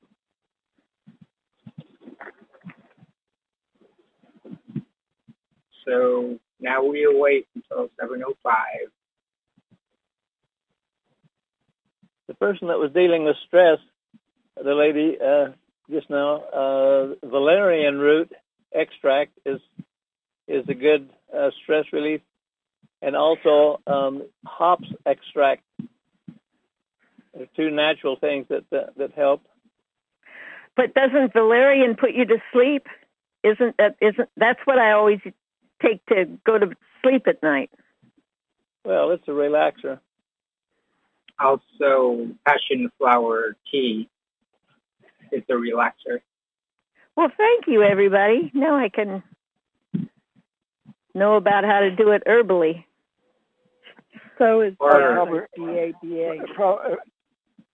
so now we'll wait until 7.05. The person that was dealing with stress, the lady uh, just now, uh, valerian root extract is is a good uh, stress relief, and also um, hops extract. They're two natural things that that, that help. But doesn't valerian put you to sleep? Isn't that isn't that's what I always take to go to sleep at night? Well, it's a relaxer. Also, passion flower tea is a relaxer. Well, thank you, everybody. Now I can know about how to do it herbally. So is Or- uh, BABA. It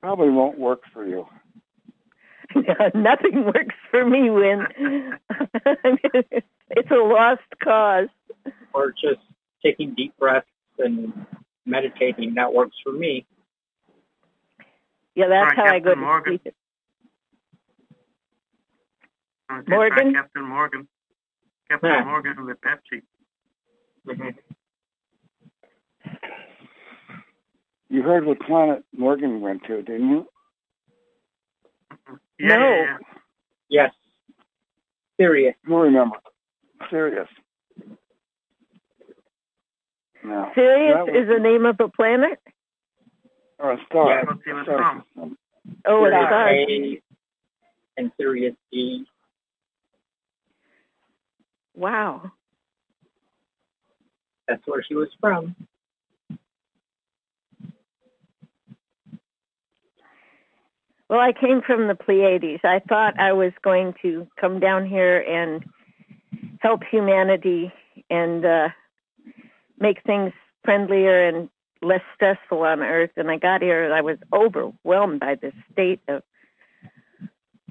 probably won't work for you. Nothing works for me, Wynn. it's a lost cause. or just taking deep breaths and meditating. That works for me. Yeah, that's Right, how I go to Morgan. sleep. Morgan? Captain Morgan. Captain Yeah. Morgan with Pepsi. You heard what planet Morgan went to, didn't you? Yeah, No. yeah, yeah. Yes. Sirius. You'll remember. Sirius. No. Sirius was- is the name of a planet? or a star. Yeah, let's see Star Oh, it's Sirius us. A and Sirius D. Wow. That's where she was from. Well, I came from the Pleiades. I thought I was going to come down here and help humanity and uh, make things friendlier and less stressful on Earth. And I got here and I was overwhelmed by the state of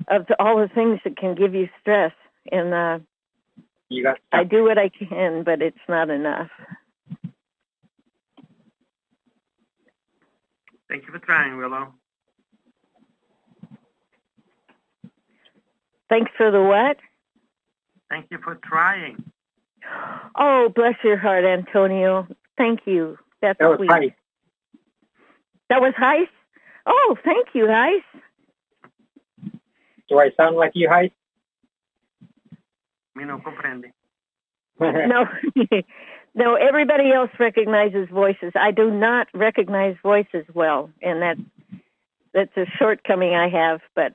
of all the things that can give you stress. And uh, You got I do what I can, but it's not enough. Thank you for trying, Willow. Thanks for the what? Thank you for trying. Oh, bless your heart, Antonio. Thank you. That's that was sweet. Heist. That was Heist? Oh, thank you, Heist. Do I sound like you, Heist? Me no comprende. no, no. Everybody else recognizes voices. I do not recognize voices well, and that that's a shortcoming I have. But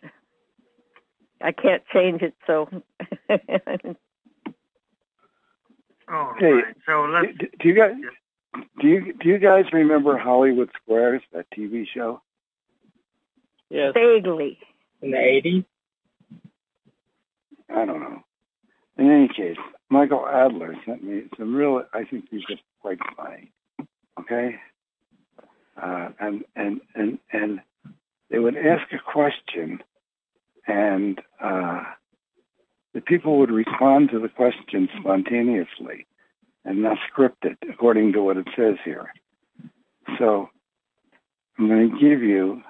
I can't change it. So All Hey, right. So let's. Do, do you guys do you do you guys remember Hollywood Squares, that TV show? Yes. vaguely. In the 80s? I don't know. In any case, Michael Adler sent me some real. I think he's just quite funny. Okay, uh, and and and and they would ask a question, and uh, the people would respond to the question spontaneously, and not scripted according to what it says here. So, I'm going to give you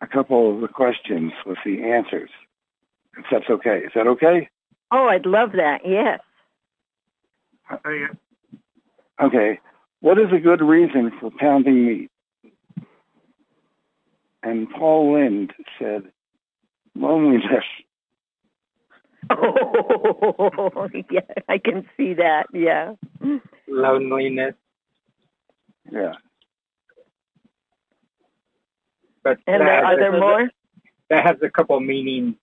a couple of the questions with the answers, if that's okay. Is that okay? Oh, I'd love that. Yes. Oh, yeah. Okay. What is a good reason for pounding meat? And Paul Lynde said, loneliness. Oh, yeah. I can see that. Yeah. Loneliness. Yeah. But And that, there, are there has a- more? that has a couple meanings.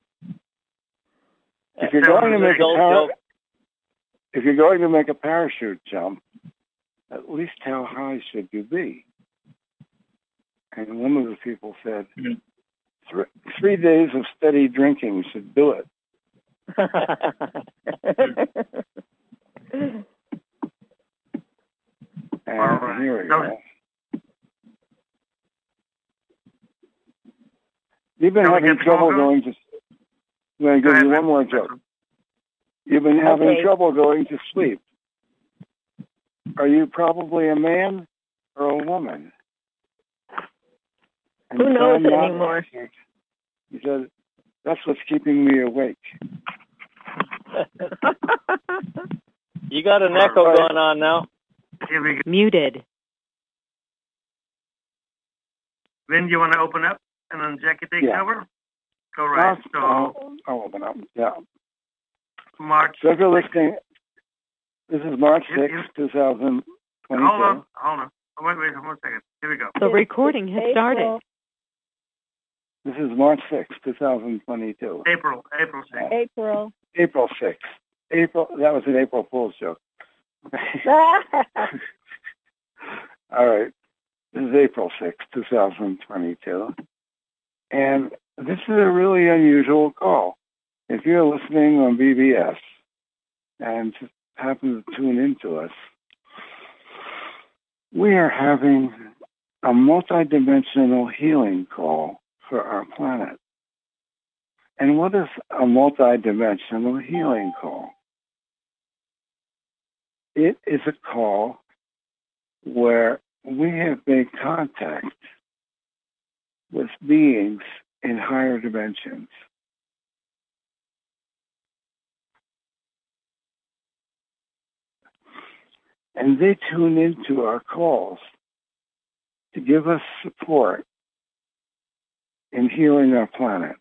If you're going to make a par- if you're going to make a parachute jump, at least how high should you be? And one of the people said, Mhm. Three, three days of steady drinking should do it. And All right. here we No. go. You've been Shall having trouble going to. I'm going to give you one more joke. You've been having Okay. trouble going to sleep. Are you probably a man or a woman? And Who knows John Knott anymore? answered, He said, "That's what's keeping me awake." you got an echo All right. going on now. Here we go. Muted. Vin, do you want to open up and then Jackie takes Yeah. over? Go right. I'll, So I'll, I'll open up. Yeah. March. So if you're listening, this is March Yep, sixth, yep. two thousand Hold on. twenty-two. Hold on. Wait, wait, one second. Here we go. The recording has started. This is March sixth, two thousand twenty-two. April. April 6th. April. April sixth. April. That was an April Fool's joke. All right. This is April 6, 2022. And this is a really unusual call. If you're listening on BBS and happen to tune into us, we are having a multidimensional healing call for our planet. And what is a multidimensional healing call? It is a call where we have made contact with beings in higher dimensions. And they tune into our calls to give us support in healing our planet.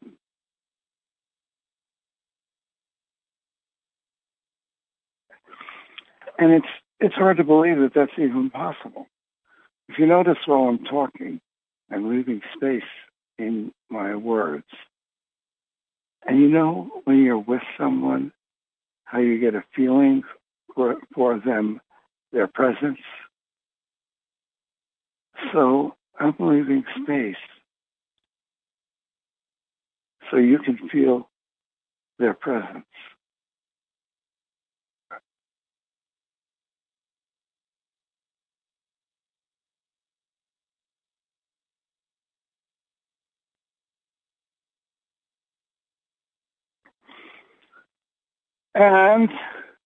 And it's it's hard to believe that that's even possible. If you notice while I'm talking, I'm leaving space in my words. And you know when you're with someone, how you get a feeling for, for them, their presence. So I'm leaving space so you can feel their presence. And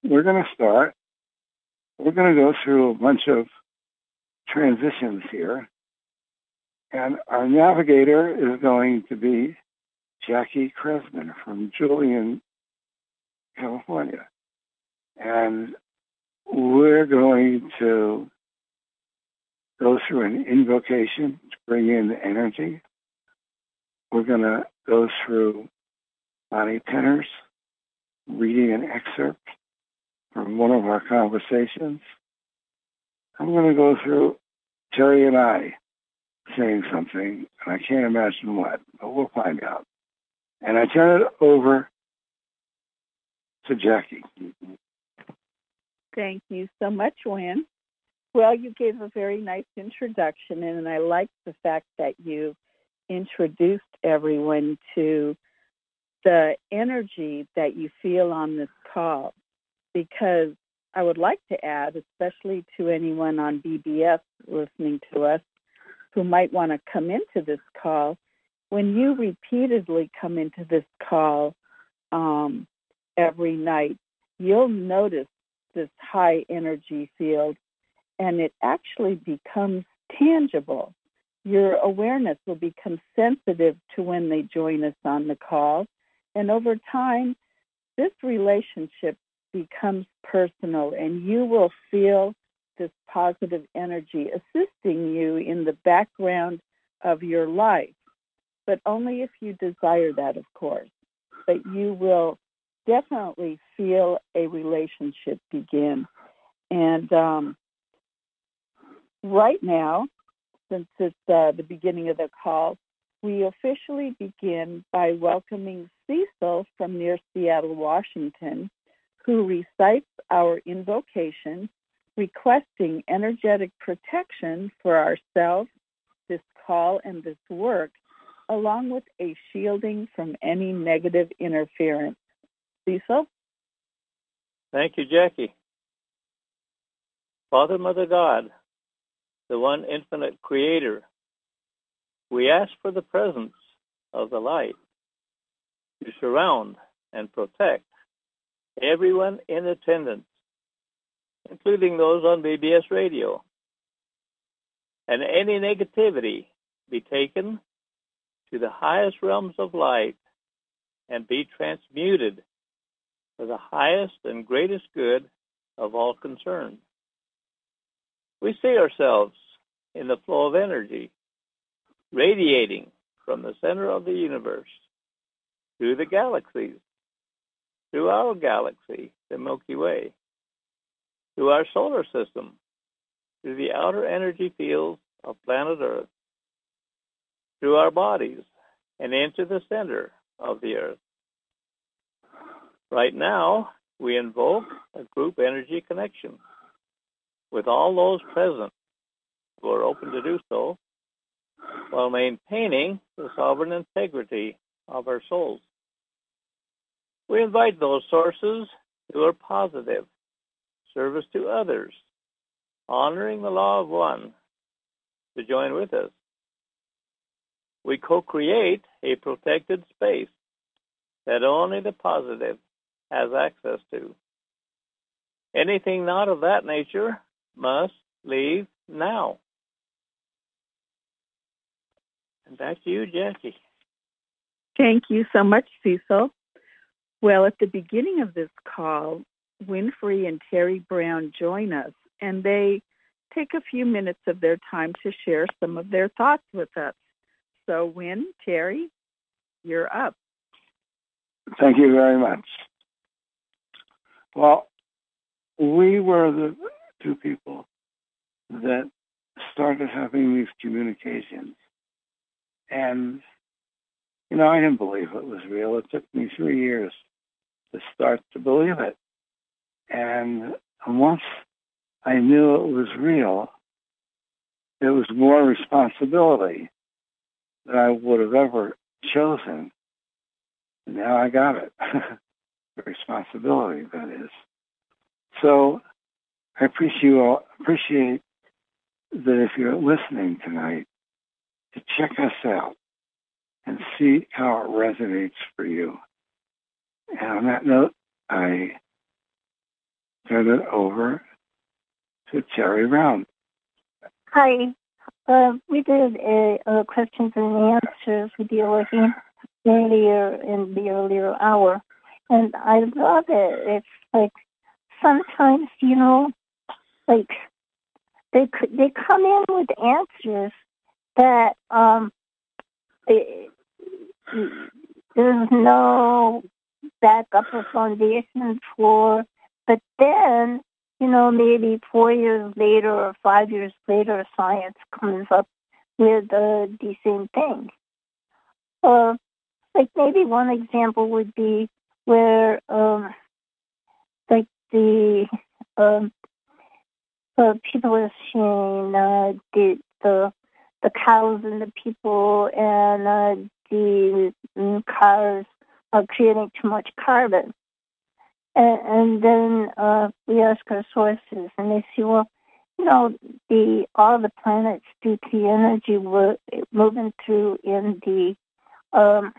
we're going to start. We're going to go through a bunch of transitions here. And our navigator is going to be Jackie Kresman from Julian, California. And we're going to go through an invocation to bring in the energy. We're going to go through Bonnie Penner's reading an excerpt from one of our conversations. I'm going to go through Terry and I saying something, and I can't imagine what, but we'll find out. And I turn it over to Jackie. Thank you so much, Wynn. Well, you gave a very nice introduction, and I like the fact that you introduced everyone to the energy that you feel on this call because I would like to add, especially to anyone on BBS listening to us who might want to come into this call, when you repeatedly come into this call um, every night, you'll notice this high energy field and it actually becomes tangible. Your awareness will become sensitive to when they join us on the call and over time, this relationship becomes personal, and you will feel this positive energy assisting you in the background of your life. But only if you desire that, of course. But you will definitely feel a relationship begin. And um, right now, since it's uh, the beginning of the call, we officially begin by welcoming Cecil from near Seattle, Washington, who recites our invocation requesting energetic protection for ourselves, this call, and this work, along with a shielding from any negative interference. Cecil? Thank you, Jackie. Father, Mother God, the one infinite creator we ask for the presence of the light to surround and protect everyone in attendance, including those on BBS radio. And any negativity be taken to the highest realms of light and be transmuted for the highest and greatest good of all concerned. We see ourselves in the flow of energy radiating from the center of the universe through the galaxies, through our galaxy, the Milky Way, through our solar system, through the outer energy fields of planet Earth, through our bodies, and into the center of the Earth. Right now, we invoke a group energy connection with all those present who are open to do so, while maintaining the sovereign integrity of our souls. We invite those sources who are positive, service to others, honoring the law of one, to join with us. We co-create a protected space that only the positive has access to. Anything not of that nature must leave now. And back to you, Jackie. Thank you so much, Cecil. Well, at the beginning of this call, Wynn Free and Terry Brown join us, and they take a few minutes of their time to share some of their thoughts with us. So, Wynn, Terry, you're up. Thank you very much. Well, we were the two people that started having these communications. And, you know, I didn't believe it was real. It took me three years to start to believe it. And once I knew it was real, it was more responsibility than I would have ever chosen. Now I got it. the responsibility, that is. So I appreciate, you all, appreciate that if you're listening tonight, to check us out and see how it resonates for you. And on that note, I turn it over to Terry Brown. Hi. Uh, we did a, a, questions and answers with working earlier in the earlier hour, and I love it. It's like sometimes, you know, like they they come in with answers that um, it, there's no backup or foundation for. But then, you know, maybe four years later or five years later, science comes up with uh, the same thing. Uh, like maybe one example would be where, um, like the um, uh, people are seeing uh, the the the cows and the people and uh, the mm, cars are creating too much carbon. And, then uh, we ask our sources, and they say, well, you know, the all the planets due to the energy we're moving through in the um,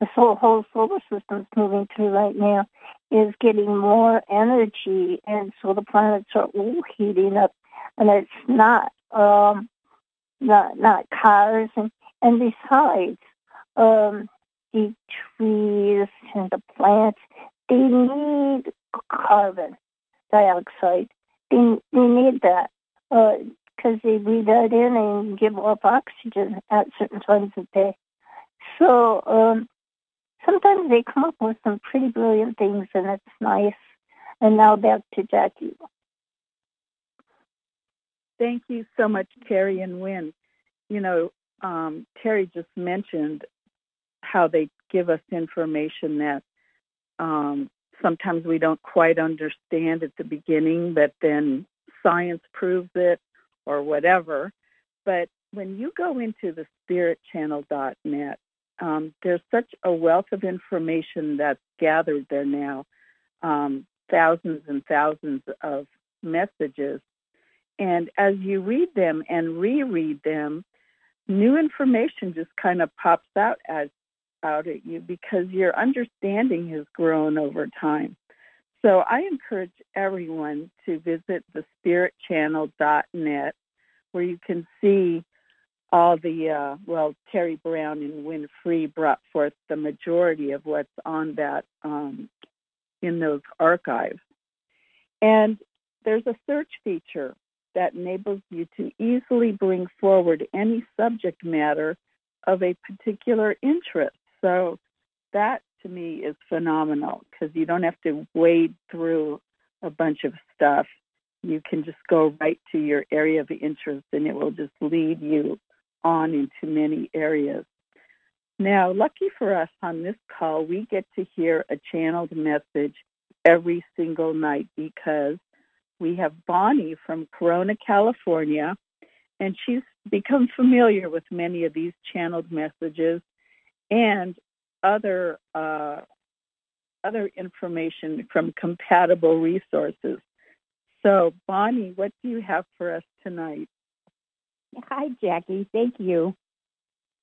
the whole, whole solar system's moving through right now is getting more energy, and so the planets are all heating up, and it's not um, not not cars, and and besides, um, the trees and the plants they need carbon dioxide. They they need that because uh, they breathe that in and give off oxygen at certain times of day. So um, sometimes they come up with some pretty brilliant things, and it's nice. And now back to Jackie. Thank you so much, Terry and Wynn. You know, um, Terry just mentioned how they give us information that um, sometimes we don't quite understand at the beginning, but then science proves it or whatever. But when you go into the spiritchannel.net, um, there's such a wealth of information that's gathered there now, um, thousands and thousands of messages. And as you read them and reread them, new information just kind of pops out as out at you because your understanding has grown over time. So I encourage everyone to visit the spiritchannel.net where you can see all the, uh, well, Terry Brown and Wynn Free brought forth the majority of what's on that, um, in those archives. And there's a search feature that enables you to easily bring forward any subject matter of a particular interest. So that to me is phenomenal because you don't have to wade through a bunch of stuff. You can just go right to your area of interest and it will just lead you on into many areas. Now, lucky for us on this call, we get to hear a channeled message every single night because we have Bonnie from Corona, California, and she's become familiar with many of these channeled messages and other uh, other information from compatible resources. So, Bonnie, what do you have for us tonight? Hi, Jackie. Thank you.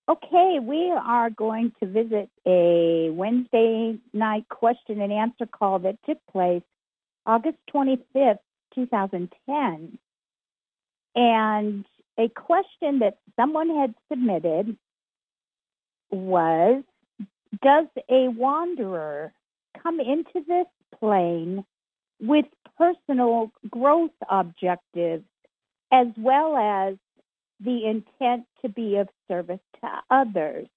Okay, we are going to visit a Wednesday night question and answer call that took place August 25th, 2010. And a question that someone had submitted was Does a wanderer come into this plane with personal growth objectives as well as the intent to be of service to others.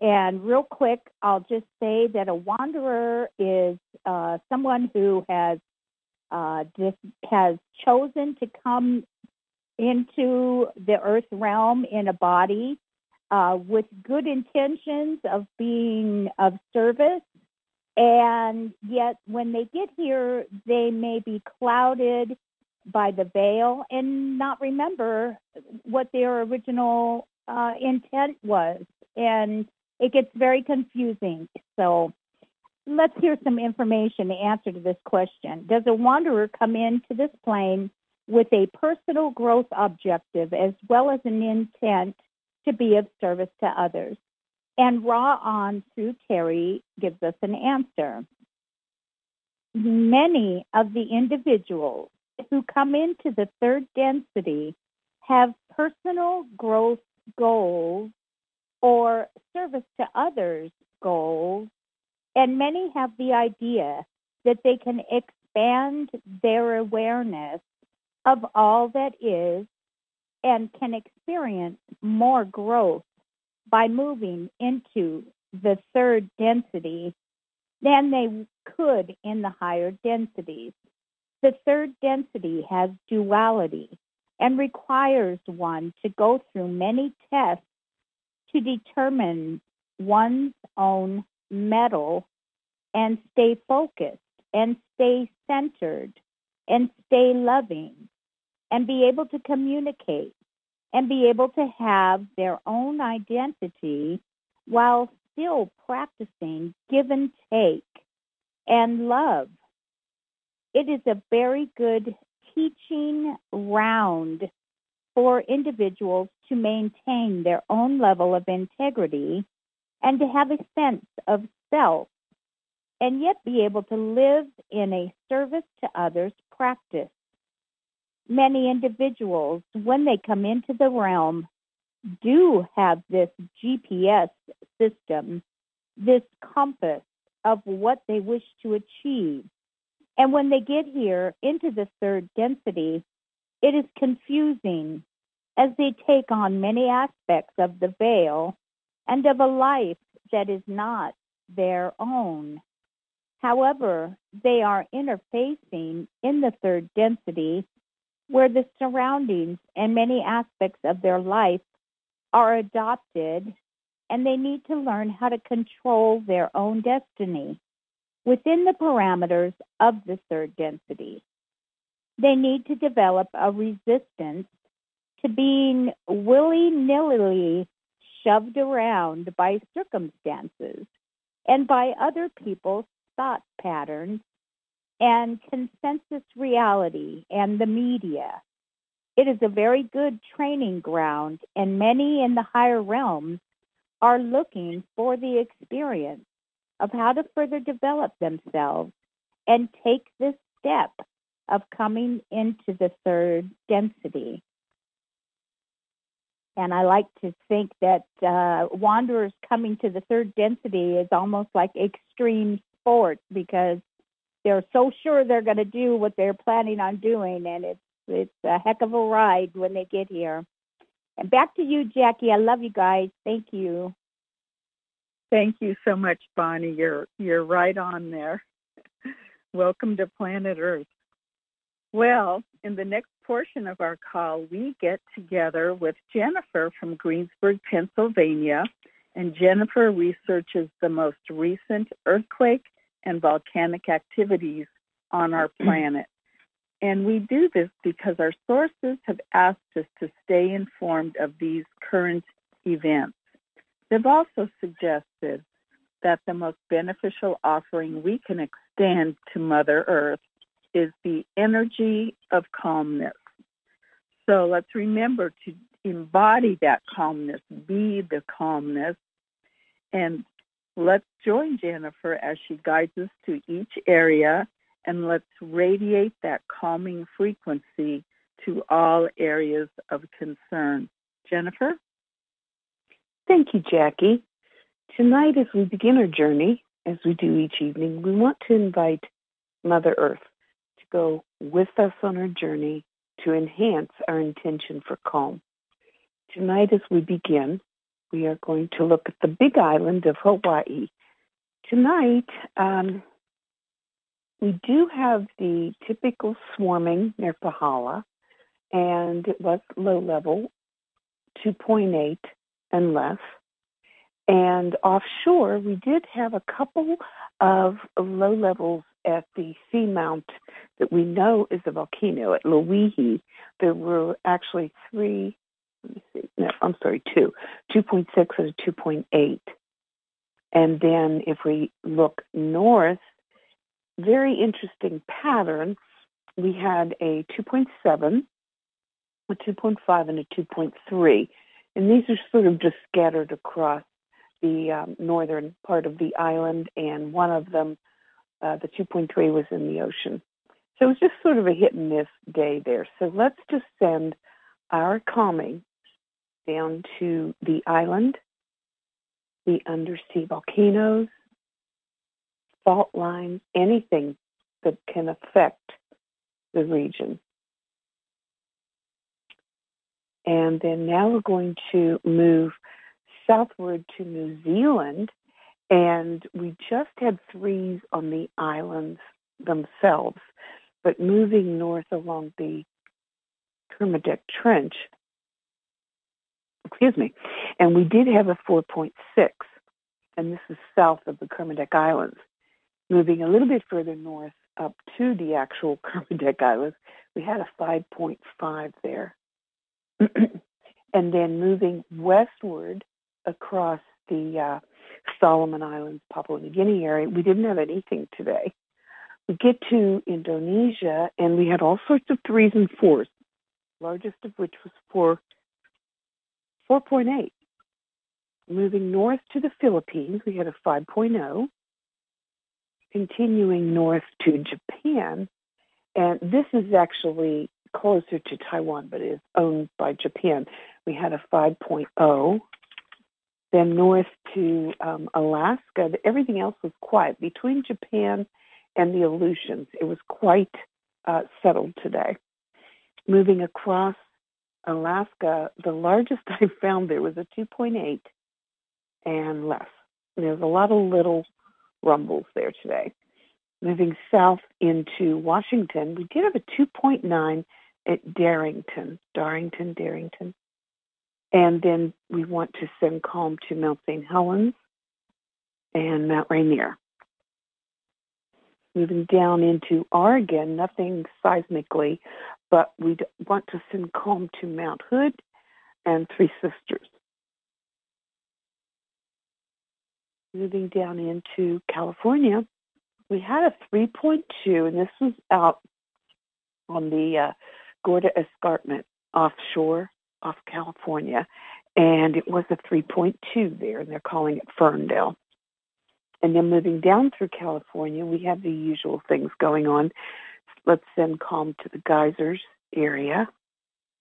And real quick, I'll just say that a wanderer is uh, someone who has uh, just has chosen to come into the earth realm in a body uh, with good intentions of being of service. And yet, when they get here, they may be clouded by the veil and not remember what their original uh, intent was. And it gets very confusing. So let's hear some information to answer to this question. Does a wanderer come into this plane with a personal growth objective as well as an intent to be of service to others? And Ra on through Terry gives us an answer. Many of the individuals who come into the third density have personal growth goals or service to others goals, and many have the idea that they can expand their awareness of all that is and can experience more growth by moving into the third density than they could in the higher densities. The third density has duality and requires one to go through many tests to determine one's own mettle and stay focused and stay centered and stay loving and be able to communicate and be able to have their own identity while still practicing give and take and love it is a very good teaching round for individuals to maintain their own level of integrity and to have a sense of self and yet be able to live in a service to others practice. Many individuals, when they come into the realm, do have this GPS system, this compass of what they wish to achieve. And when they get here into the third density, it is confusing as they take on many aspects of the veil and of a life that is not their own. However, they are interfacing in the third density where the surroundings and many aspects of their life are adopted and they need to learn how to control their own destiny within the parameters of the third density. They need to develop a resistance to being willy nilly shoved around by circumstances and by other people's thought patterns and consensus reality and the media. It is a very good training ground, and many in the higher realms are looking for the experience of how to further develop themselves and take this step of coming into the third density. And I like to think that uh, wanderers coming to the third density is almost like extreme sports because they're so sure they're going to do what they're planning on doing, and it's it's a heck of a ride when they get here. And back to you, Jackie. I love you guys. Thank you. Thank you so much, Bonnie. You're you're right on there. Welcome to planet Earth. Well, in the next portion of our call, we get together with Jennifer from Greensburg, Pennsylvania, and Jennifer researches the most recent earthquake and volcanic activities on our planet. And we do this because our sources have asked us to stay informed of these current events. They've also suggested that the most beneficial offering we can extend to Mother Earth is the energy of calmness. So let's remember to embody that calmness, be the calmness, and let's join Jennifer as she guides us to each area and let's radiate that calming frequency to all areas of concern. Jennifer? Thank you, Jackie. Tonight, as we begin our journey, as we do each evening, we want to invite Mother Earth to go with us on our journey to enhance our intention for calm. Tonight, as we begin, we are going to look at the big island of Hawaii. Tonight, um, we do have the typical swarming near Pahala, and it was low level, 2.8 and less. And offshore, we did have a couple of low levels at the seamount that we know is a volcano at Loihi. There were actually three, let me see, no, I'm sorry, two, 2.6 and 2.8. And then if we look north, very interesting pattern. We had a 2.7, a 2.5, and a 2.3. And these are sort of just scattered across the um, northern part of the island, and one of them, uh, the 2.3, was in the ocean. So it was just sort of a hit and miss day there. So let's just send our calming down to the island, the undersea volcanoes, fault lines, anything that can affect the region. And then now we're going to move southward to New Zealand, and we just had threes on the islands themselves, but moving north along the Kermadec Trench, excuse me, and we did have a 4.6, and this is south of the Kermadec Islands. Moving a little bit further north up to the actual Kermadec Islands, we had a 5.5 there. and then moving westward across the uh, Solomon Islands, Papua New Guinea area, we didn't have anything today. We get to Indonesia, and we had all sorts of threes and fours, largest of which was 4.8. Moving north to the Philippines, we had a 5.0 continuing north to Japan, and this is actually closer to Taiwan, but is owned by Japan. We had a 5.0. Then north to um, Alaska, everything else was quiet. Between Japan and the Aleutians, it was quite uh, settled today. Moving across Alaska, the largest I found there was a 2.8 and less. There's a lot of little rumbles there today. Moving south into Washington, we did have a 2.9 at Darrington, Darrington, Darrington. And then we want to send calm to Mount St. Helens and Mount Rainier. Moving down into Oregon, nothing seismically, but we want to send calm to Mount Hood and Three Sisters. moving down into California, we had a 3.2, and this was out on the uh, Gorda Escarpment offshore off California, and it was a 3.2 there, and they're calling it Ferndale. And then moving down through California, we have the usual things going on. Let's send calm to the geysers area,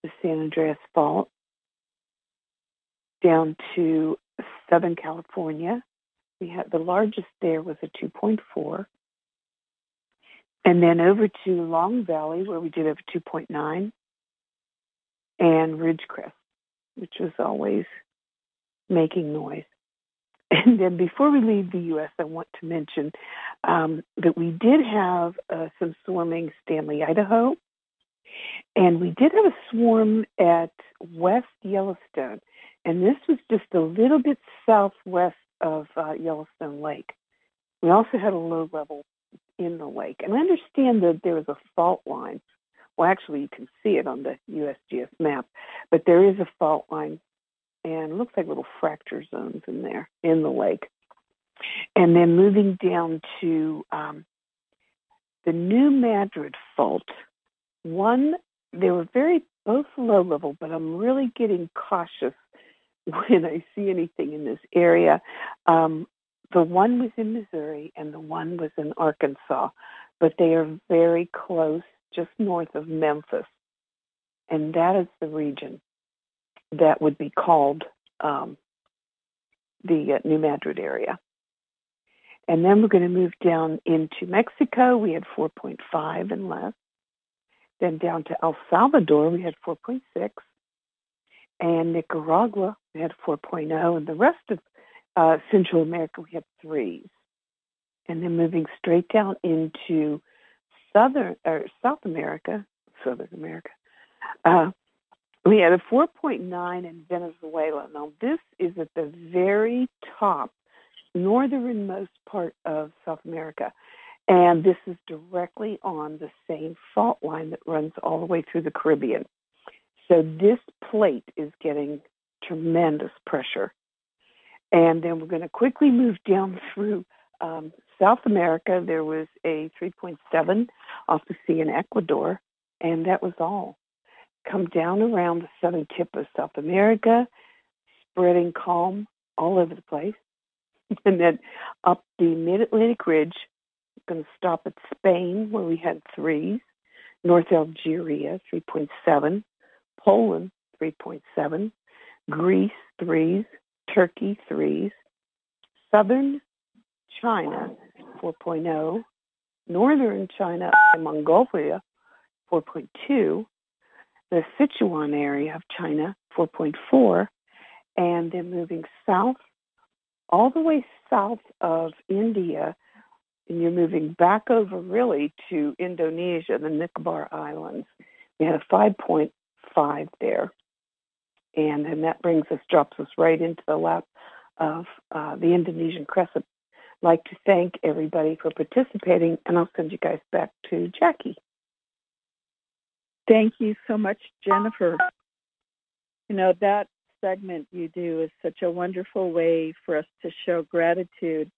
the San Andreas Fault, down to Southern California, we had the largest there was a 2.4. And then over to Long Valley, where we did have a 2.9, and Ridgecrest, which was always making noise. And then before we leave the U.S., I want to mention um, that we did have uh, some swarming Stanley, Idaho, and we did have a swarm at West Yellowstone. And this was just a little bit southwest of uh, Yellowstone Lake. We also had a low level in the lake. And I understand that there was a fault line Well, actually, you can see it on the USGS map, but there is a fault line, and looks like little fracture zones in there in the lake. And then moving down to um, the New Madrid fault, one they were very both low level, but I'm really getting cautious when I see anything in this area. Um, the one was in Missouri and the one was in Arkansas, but they are very close, just north of Memphis. And that is the region that would be called um, the uh, New Madrid area. And then we're going to move down into Mexico. We had 4.5 and less. Then down to El Salvador, we had 4.6. And Nicaragua, we had 4.0. And the rest of uh, Central America, we had threes. And then moving straight down into Southern or South America, Southern America, uh, we had a 4.9 in Venezuela. Now, this is at the very top, northernmost part of South America. And this is directly on the same fault line that runs all the way through the Caribbean. So this plate is getting tremendous pressure. And then we're going to quickly move down through um, South America. There was a 3.7 off the sea in Ecuador, and that was all. Come down around the southern tip of South America, spreading calm all over the place. and then up the mid Atlantic ridge We're going to stop at Spain, where we had threes, North Algeria, 3.7, Poland, 3.7, Greece, threes, Turkey, threes, Southern China, 4.0, Northern China and Mongolia, 4.2, the Sichuan area of China, 4.4, and then moving south, all the way south of India and you're moving back over really to Indonesia, the Nicobar Islands. We had a 5.5 there. And then that brings us, drops us right into the lap of uh, the Indonesian crescent. I'd like to thank everybody for participating, and I'll send you guys back to Jackie. Thank you so much, Jennifer. You know, that segment you do is such a wonderful way for us to show gratitude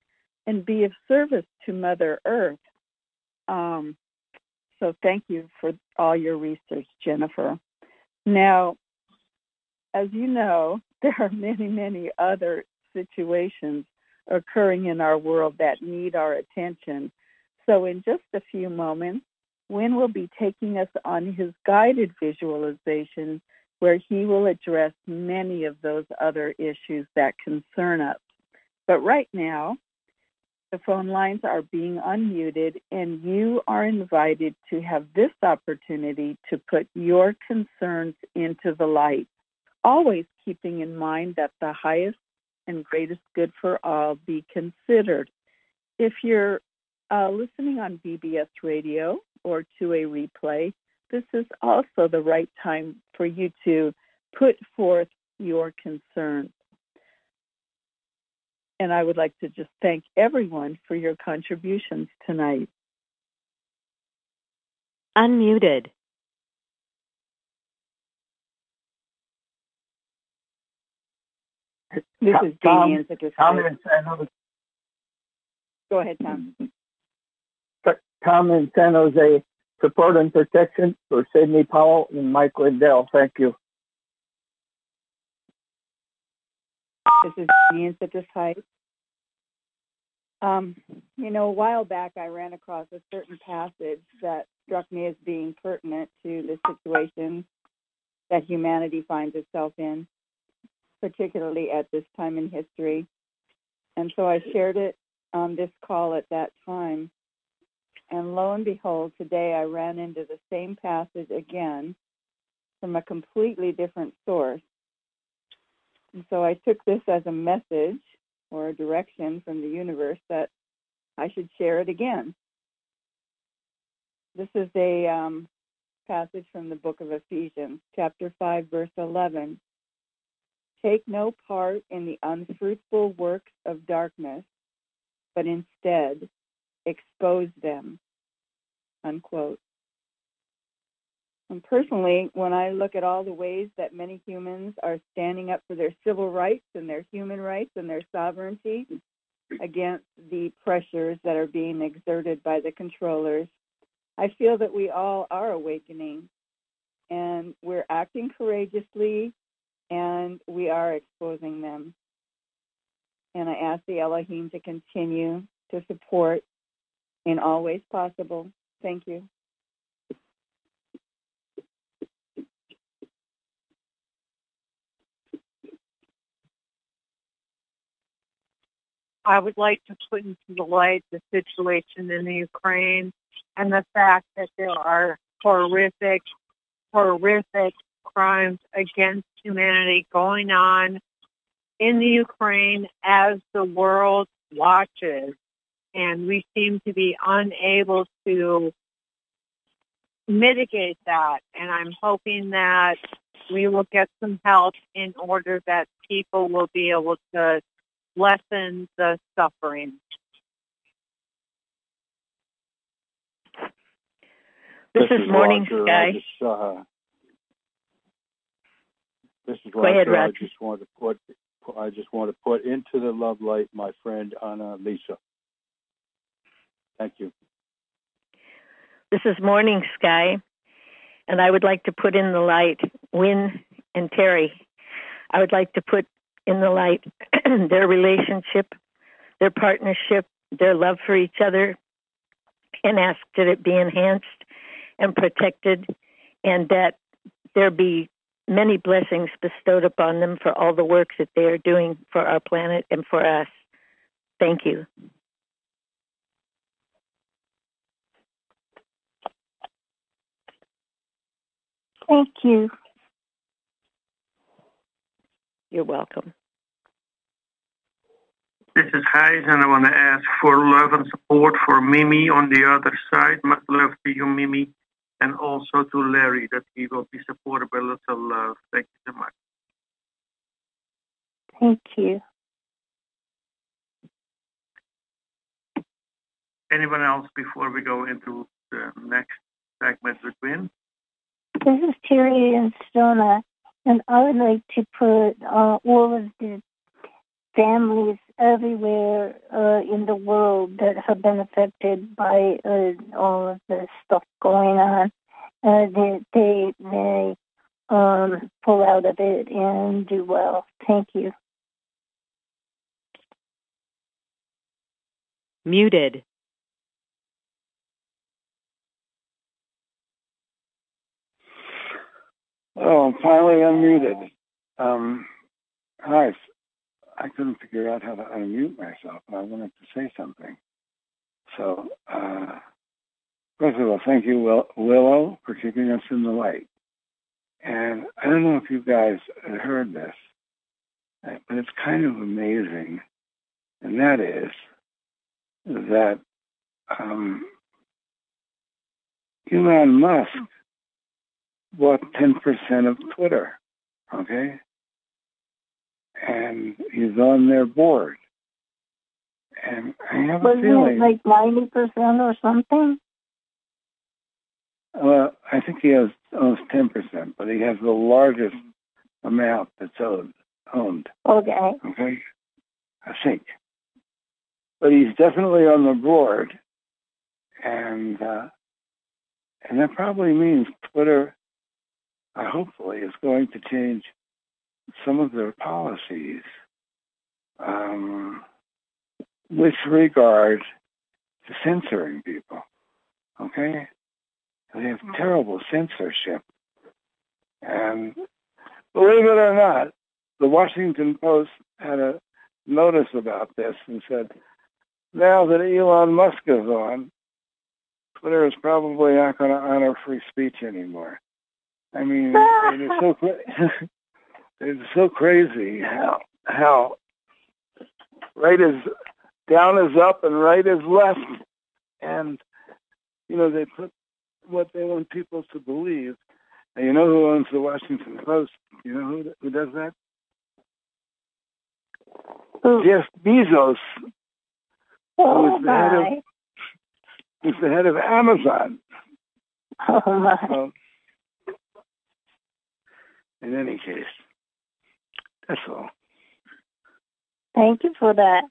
and be of service to Mother Earth. Um, so thank you for all your research, Jennifer. Now, as you know, there are many, many other situations occurring in our world that need our attention. So, in just a few moments, Wynn will be taking us on his guided visualization where he will address many of those other issues that concern us. But right now, the phone lines are being unmuted, and you are invited to have this opportunity to put your concerns into the light, always keeping in mind that the highest and greatest good for all be considered. If you're uh, listening on BBS radio or to a replay, this is also the right time for you to put forth your concerns. And I would like to just thank everyone for your contributions tonight. Unmuted. This is Tom, Tom in San Jose. Go ahead, Tom. Tom in San Jose. Support and protection for Sidney Powell and Mike Lindell. Thank you. This is Ian Citrus Heights. Um, you know, a while back I ran across a certain passage that struck me as being pertinent to the situation that humanity finds itself in, particularly at this time in history. And so I shared it on this call at that time. And lo and behold, today I ran into the same passage again from a completely different source. And so I took this as a message or a direction from the universe that I should share it again. This is a um, passage from the book of Ephesians, chapter 5, verse 11. Take no part in the unfruitful works of darkness, but instead expose them. Unquote. And personally, when I look at all the ways that many humans are standing up for their civil rights and their human rights and their sovereignty against the pressures that are being exerted by the controllers, I feel that we all are awakening and we're acting courageously and we are exposing them. And I ask the Elohim to continue to support in all ways possible. Thank you. I would like to put into the light the situation in the Ukraine and the fact that there are horrific, horrific crimes against humanity going on in the Ukraine as the world watches. And we seem to be unable to mitigate that. And I'm hoping that we will get some help in order that people will be able to lessen the suffering. This, this is, is Morning Roger. Sky. Just, uh, this is Roger. Go ahead, Roger. I just want to put I just want to put into the love light my friend Anna Lisa. Thank you. This is Morning Sky, and I would like to put in the light Wynn and Terry. I would like to put in the light their relationship, their partnership, their love for each other, and ask that it be enhanced and protected, and that there be many blessings bestowed upon them for all the work that they are doing for our planet and for us. Thank you. Thank you. You're welcome. This is Hayes, and I want to ask for love and support for Mimi on the other side. Much love to you, Mimi, and also to Larry, that he will be supported by lots of love. Thank you so much. Thank you. Anyone else before we go into the next segment with Wynn? This is Terry and Stona, and I would like to put uh, all of the families everywhere uh, in the world that have been affected by uh, all of the stuff going on. Uh, they they may um, pull out of it and do well. Thank you. Muted. Oh, I'm finally unmuted. Um, hi, I couldn't figure out how to unmute myself, and I wanted to say something. So, uh, first of all, thank you, Will- Willow, for keeping us in the light. And I don't know if you guys heard this, uh, but it's kind of amazing. And that is that um, Elon Musk bought 10% of Twitter, okay? and he's on their board. And I have was a feeling like ninety percent or something. Well, I think he has owns ten percent, but he has the largest amount that's owned. Owned. Okay. Okay. I think, but he's definitely on the board, and uh, and that probably means Twitter, uh, hopefully, is going to change some of their policies um, with regard to censoring people. Okay? They have mm-hmm. terrible censorship. And believe it or not, the Washington Post had a notice about this and said, now that Elon Musk is on, Twitter is probably not going to honor free speech anymore. I mean, it is so it's so crazy how how right is down is up and right is left, and you know they put what they want people to believe. And you know who owns the Washington Post? You know who who does that? Who? Jeff Bezos. Oh who's the my. head of who's the head of Amazon. Oh my. In any case. That's all. Thank you for that.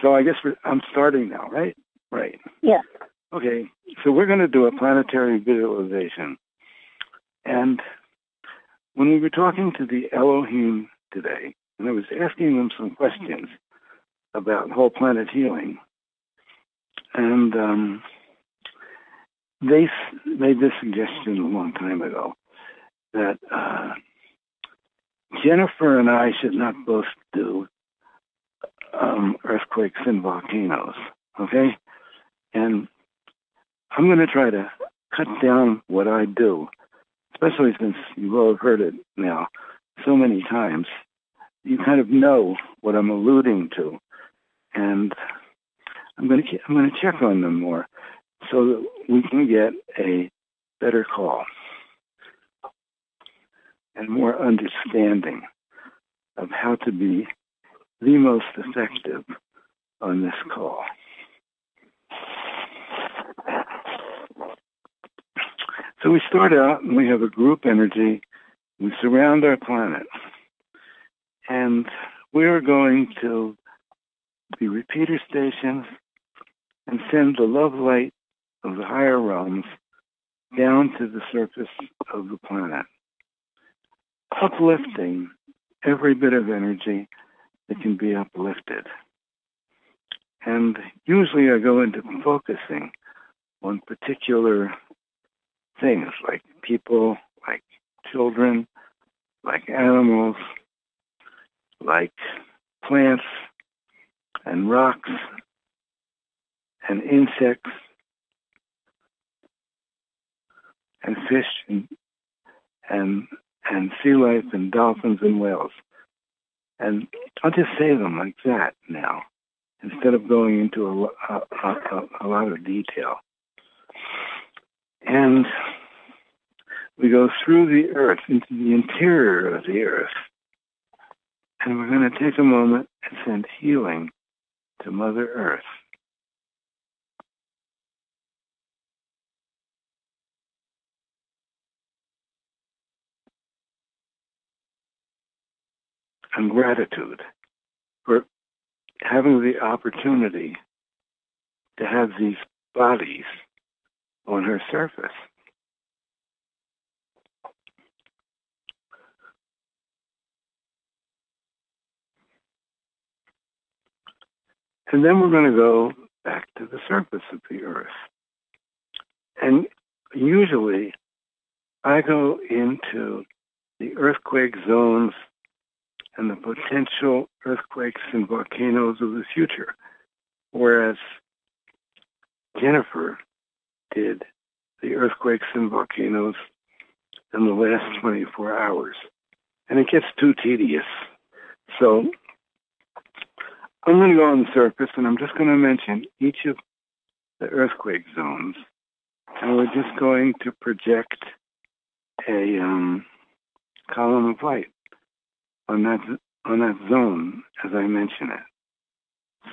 So I guess I'm starting now, right? Right. Yeah. Okay. So we're going to do a planetary visualization. And when we were talking to the Elohim today, and I was asking them some questions about whole planet healing, and um, they made this suggestion a long time ago that uh, Jennifer and I should not both do um, earthquakes and volcanoes, okay? And I'm going to try to cut down what I do, especially since you all have heard it now so many times. You kind of know what I'm alluding to, and I'm going to I'm going to check on them more so that we can get a better call and more understanding of how to be the most effective on this call. So we start out and we have a group energy. We surround our planet. And we are going to be repeater stations and send the love light of the higher realms down to the surface of the planet, uplifting every bit of energy that can be uplifted. And usually I go into focusing on particular things like people, like children, like animals, like plants and rocks and insects and fish and and and sea life and dolphins and whales. And I'll just say them like that now, instead of going into a, a, a, a lot of detail. And we go through the earth into the interior of the earth. And we're going to take a moment and send healing to Mother Earth. And gratitude for having the opportunity to have these bodies on her surface. And then we're going to go back to the surface of the earth. And usually I go into the earthquake zones and the potential earthquakes and volcanoes of the future. Whereas Jennifer did the earthquakes and volcanoes in the last 24 hours. And it gets too tedious. So I'm going to go on the surface and I'm just going to mention each of the earthquake zones. And we're just going to project a um, column of light on that on that zone as I mention it.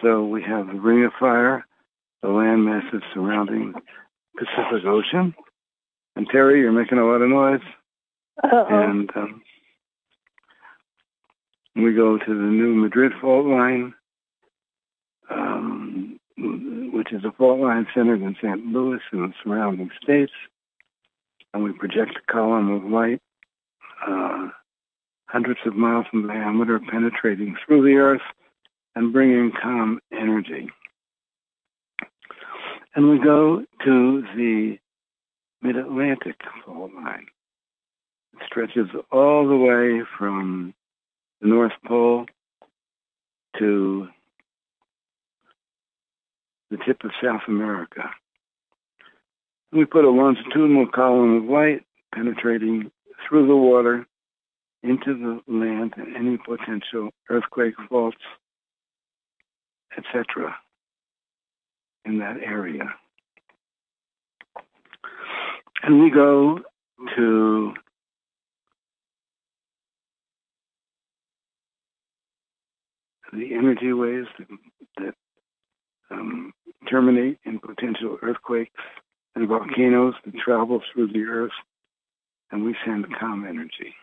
So we have the Ring of Fire, the land masses surrounding the Pacific Ocean. And Terry, you're making a lot of noise. Uh-oh. And um, we go to the new Madrid fault line, um, which is a fault line centered in St. Louis and the surrounding states. And we project a column of light uh, hundreds of miles in diameter, penetrating through the earth and bringing calm energy. And we go to the mid-Atlantic fault line. It stretches all the way from the North Pole to the tip of South America. And we put a longitudinal column of light penetrating through the water into the land and any potential earthquake faults, etc., in that area. And we go to the energy waves that, that um, terminate in potential earthquakes and volcanoes that travel through the earth, and we send calm energy.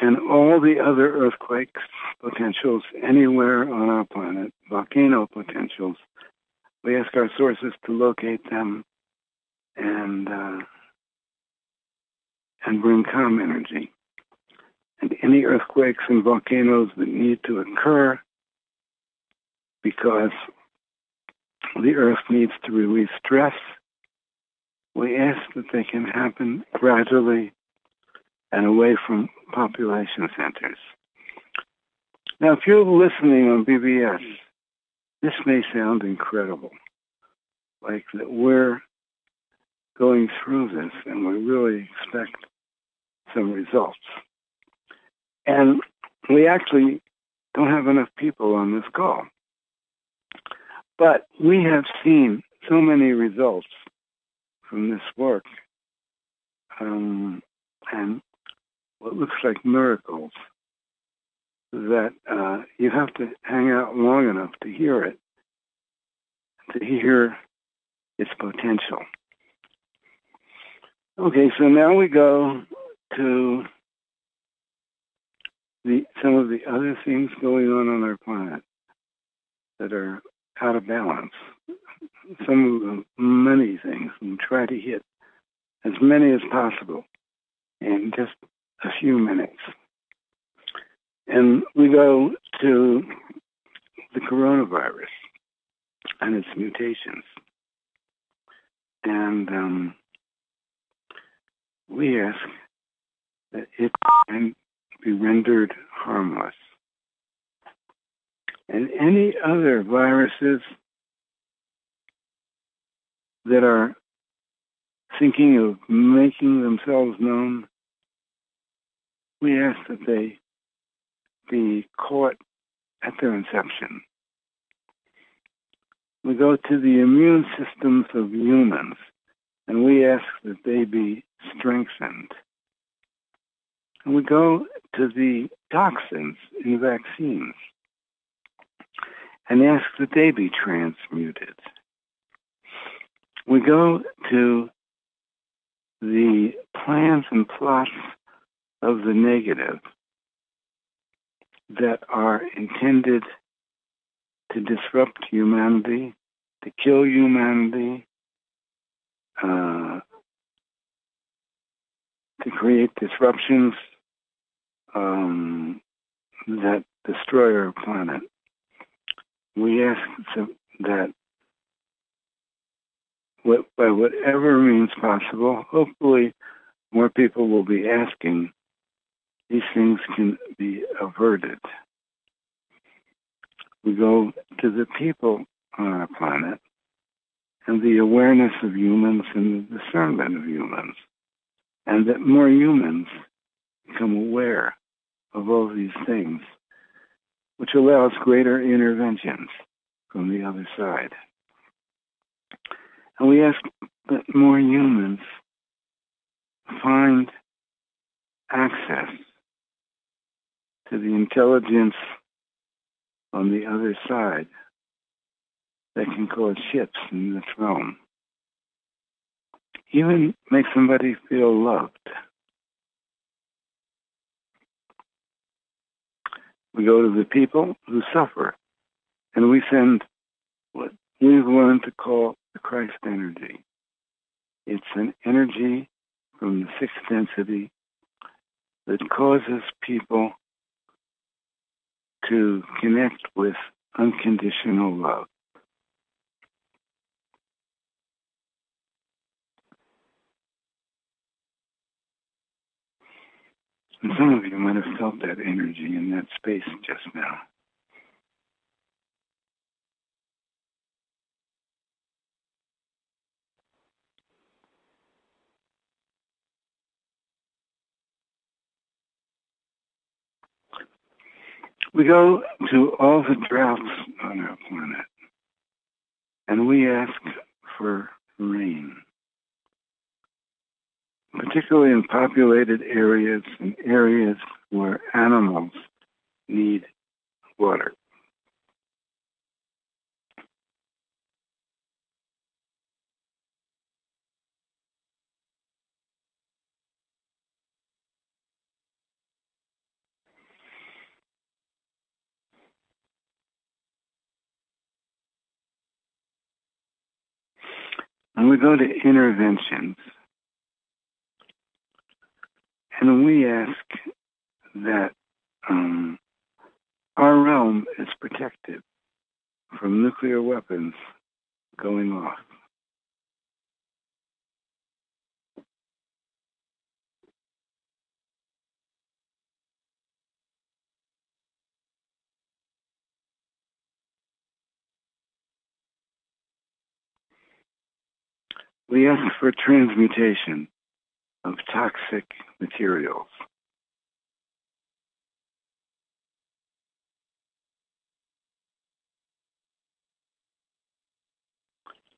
And all the other earthquakes potentials anywhere on our planet, volcano potentials, we ask our sources to locate them and uh, and bring calm energy. And any earthquakes and volcanoes that need to occur because the earth needs to release stress, we ask that they can happen gradually and away from population centers. Now, if you're listening on BBS, this may sound incredible, like that we're going through this and we really expect some results. And we actually don't have enough people on this call. But we have seen so many results from this work um, and what looks like miracles that uh, you have to hang out long enough to hear it, to hear its potential. Okay, so now we go to the some of the other things going on on our planet that are out of balance. Some of them, many things, and try to hit as many as possible in just a few minutes. And we go to the coronavirus and its mutations. And um, we ask that it can be rendered harmless. And any other viruses that are thinking of making themselves known, we ask that they be caught at their inception. We go to the immune systems of humans and we ask that they be strengthened. And we go to the toxins in vaccines and ask that they be transmuted. We go to the plans and plots of the negative that are intended to disrupt humanity, to kill humanity, uh, to create disruptions um, that destroy our planet. We ask that by whatever means possible, hopefully more people will be asking, these things can be averted. We go to the people on our planet and the awareness of humans and the discernment of humans, and that more humans become aware of all these things, which allows greater interventions from the other side. And we ask that more humans find access to the intelligence on the other side that can cause shifts in the throne. Even make somebody feel loved. We go to the people who suffer, and we send what we've learned to call the Christ energy. It's an energy from the sixth density that causes people to connect with unconditional love. And some of you might have felt that energy in that space just now. We go to all the droughts on our planet and we ask for rain particularly in populated areas and areas where animals need water. And we go to interventions. And we ask that um, our realm is protected from nuclear weapons going off. We ask for transmutation of toxic materials.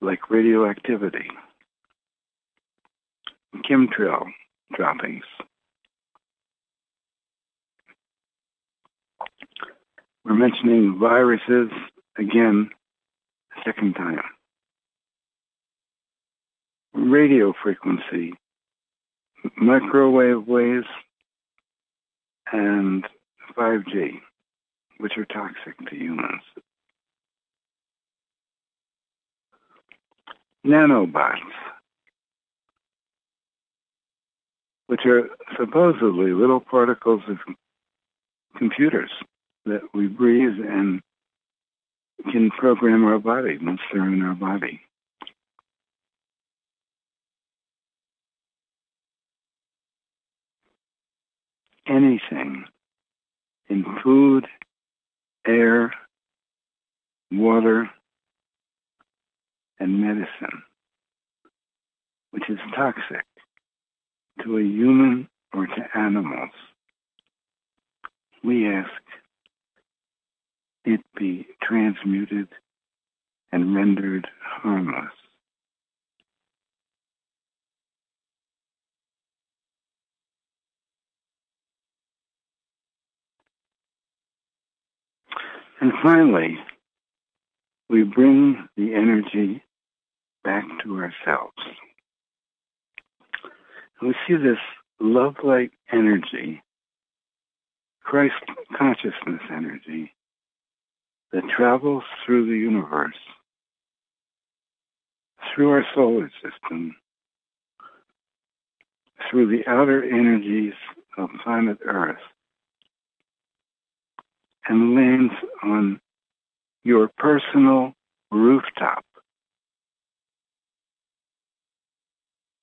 like radioactivity, chemtrail droppings. We're mentioning viruses again, second time. Radio frequency, microwave waves, and 5G, which are toxic to humans. nanobots, which are supposedly little particles of computers that we breathe and can program our body once they're in our body. Anything in food, air, water, and medicine, which is toxic to a human or to animals, we ask it be transmuted and rendered harmless. And finally, we bring the energy back to ourselves. We see this love light energy, Christ consciousness energy, that travels through the universe, through our solar system, through the outer energies of planet Earth, and lands on your personal rooftop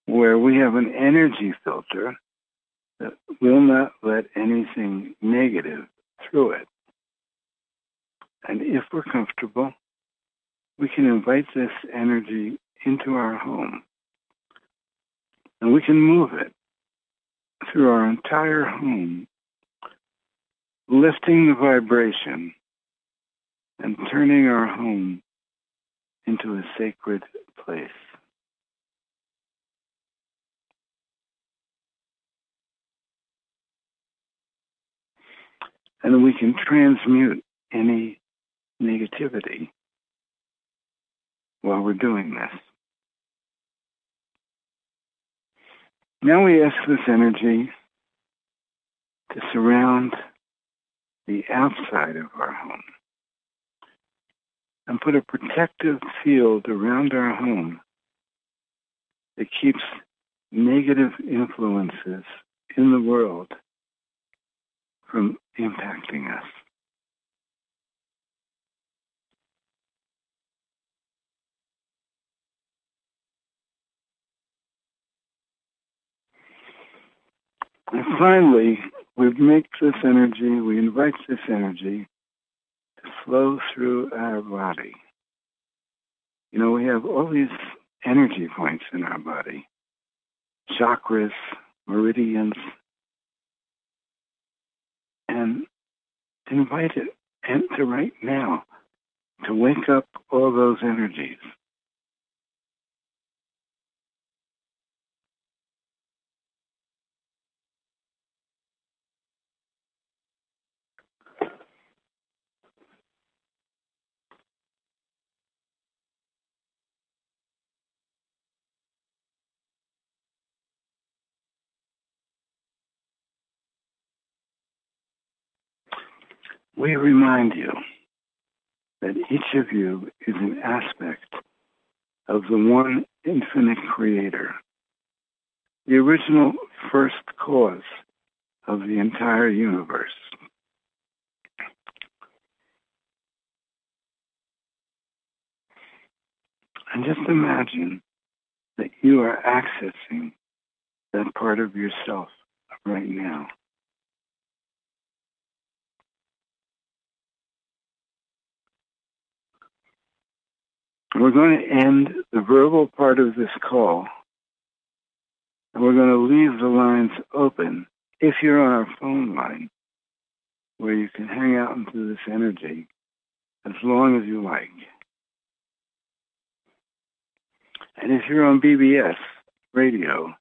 where we have an energy filter that will not let anything negative through it. And if we're comfortable, we can invite this energy into our home. And we can move it through our entire home, lifting the vibration and turning our home into a sacred place. and we can transmute any negativity while we're doing this. Now we ask this energy to surround the outside of our home and put a protective field around our home that keeps negative influences in the world from impacting us. And finally, we make this energy, we invite this energy to flow through our body. You know, we have all these energy points in our body chakras, meridians, and invite it enter right now to wake up all those energies. We remind you that each of you is an aspect of the one infinite creator, the original first cause of the entire universe. And just imagine that you are accessing that part of yourself right now. We're going to end the verbal part of this call, and we're going to leave the lines open if you're on our phone line, where you can hang out into this energy as long as you like. And if you're on BBS radio,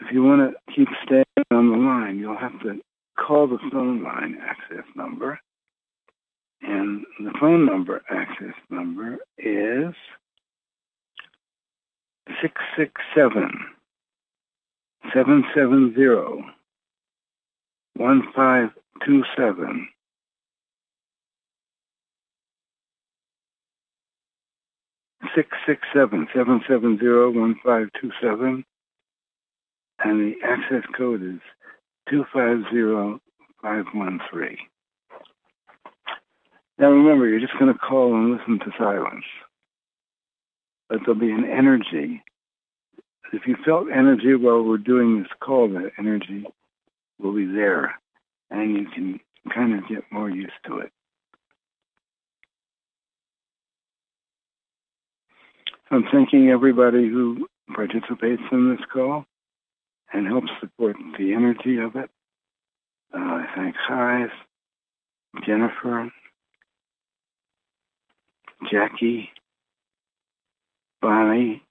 if you want to keep staying on the line, you'll have to call the phone line access number. And the phone number access number is 667 770 1527. Six six seven seven seven zero one five two seven, and the access code is two five zero five one three. Now remember, you're just going to call and listen to silence, but there'll be an energy. If you felt energy while we're doing this call, that energy will be there, and you can kind of get more used to it. I'm thanking everybody who participates in this call and helps support the energy of it. Uh, I thank Chais, Jennifer, Jackie, Bonnie,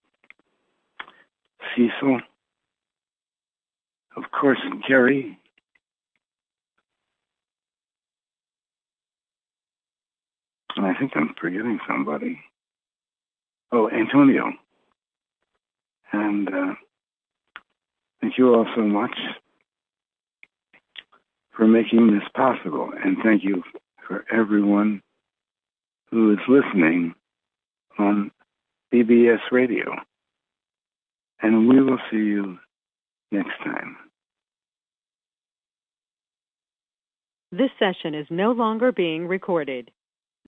Cecil, of course, Gary. And I think I'm forgetting somebody. Oh, Antonio. And uh, thank you all so much for making this possible. And thank you for everyone who is listening on BBS Radio. And we will see you next time. This session is no longer being recorded.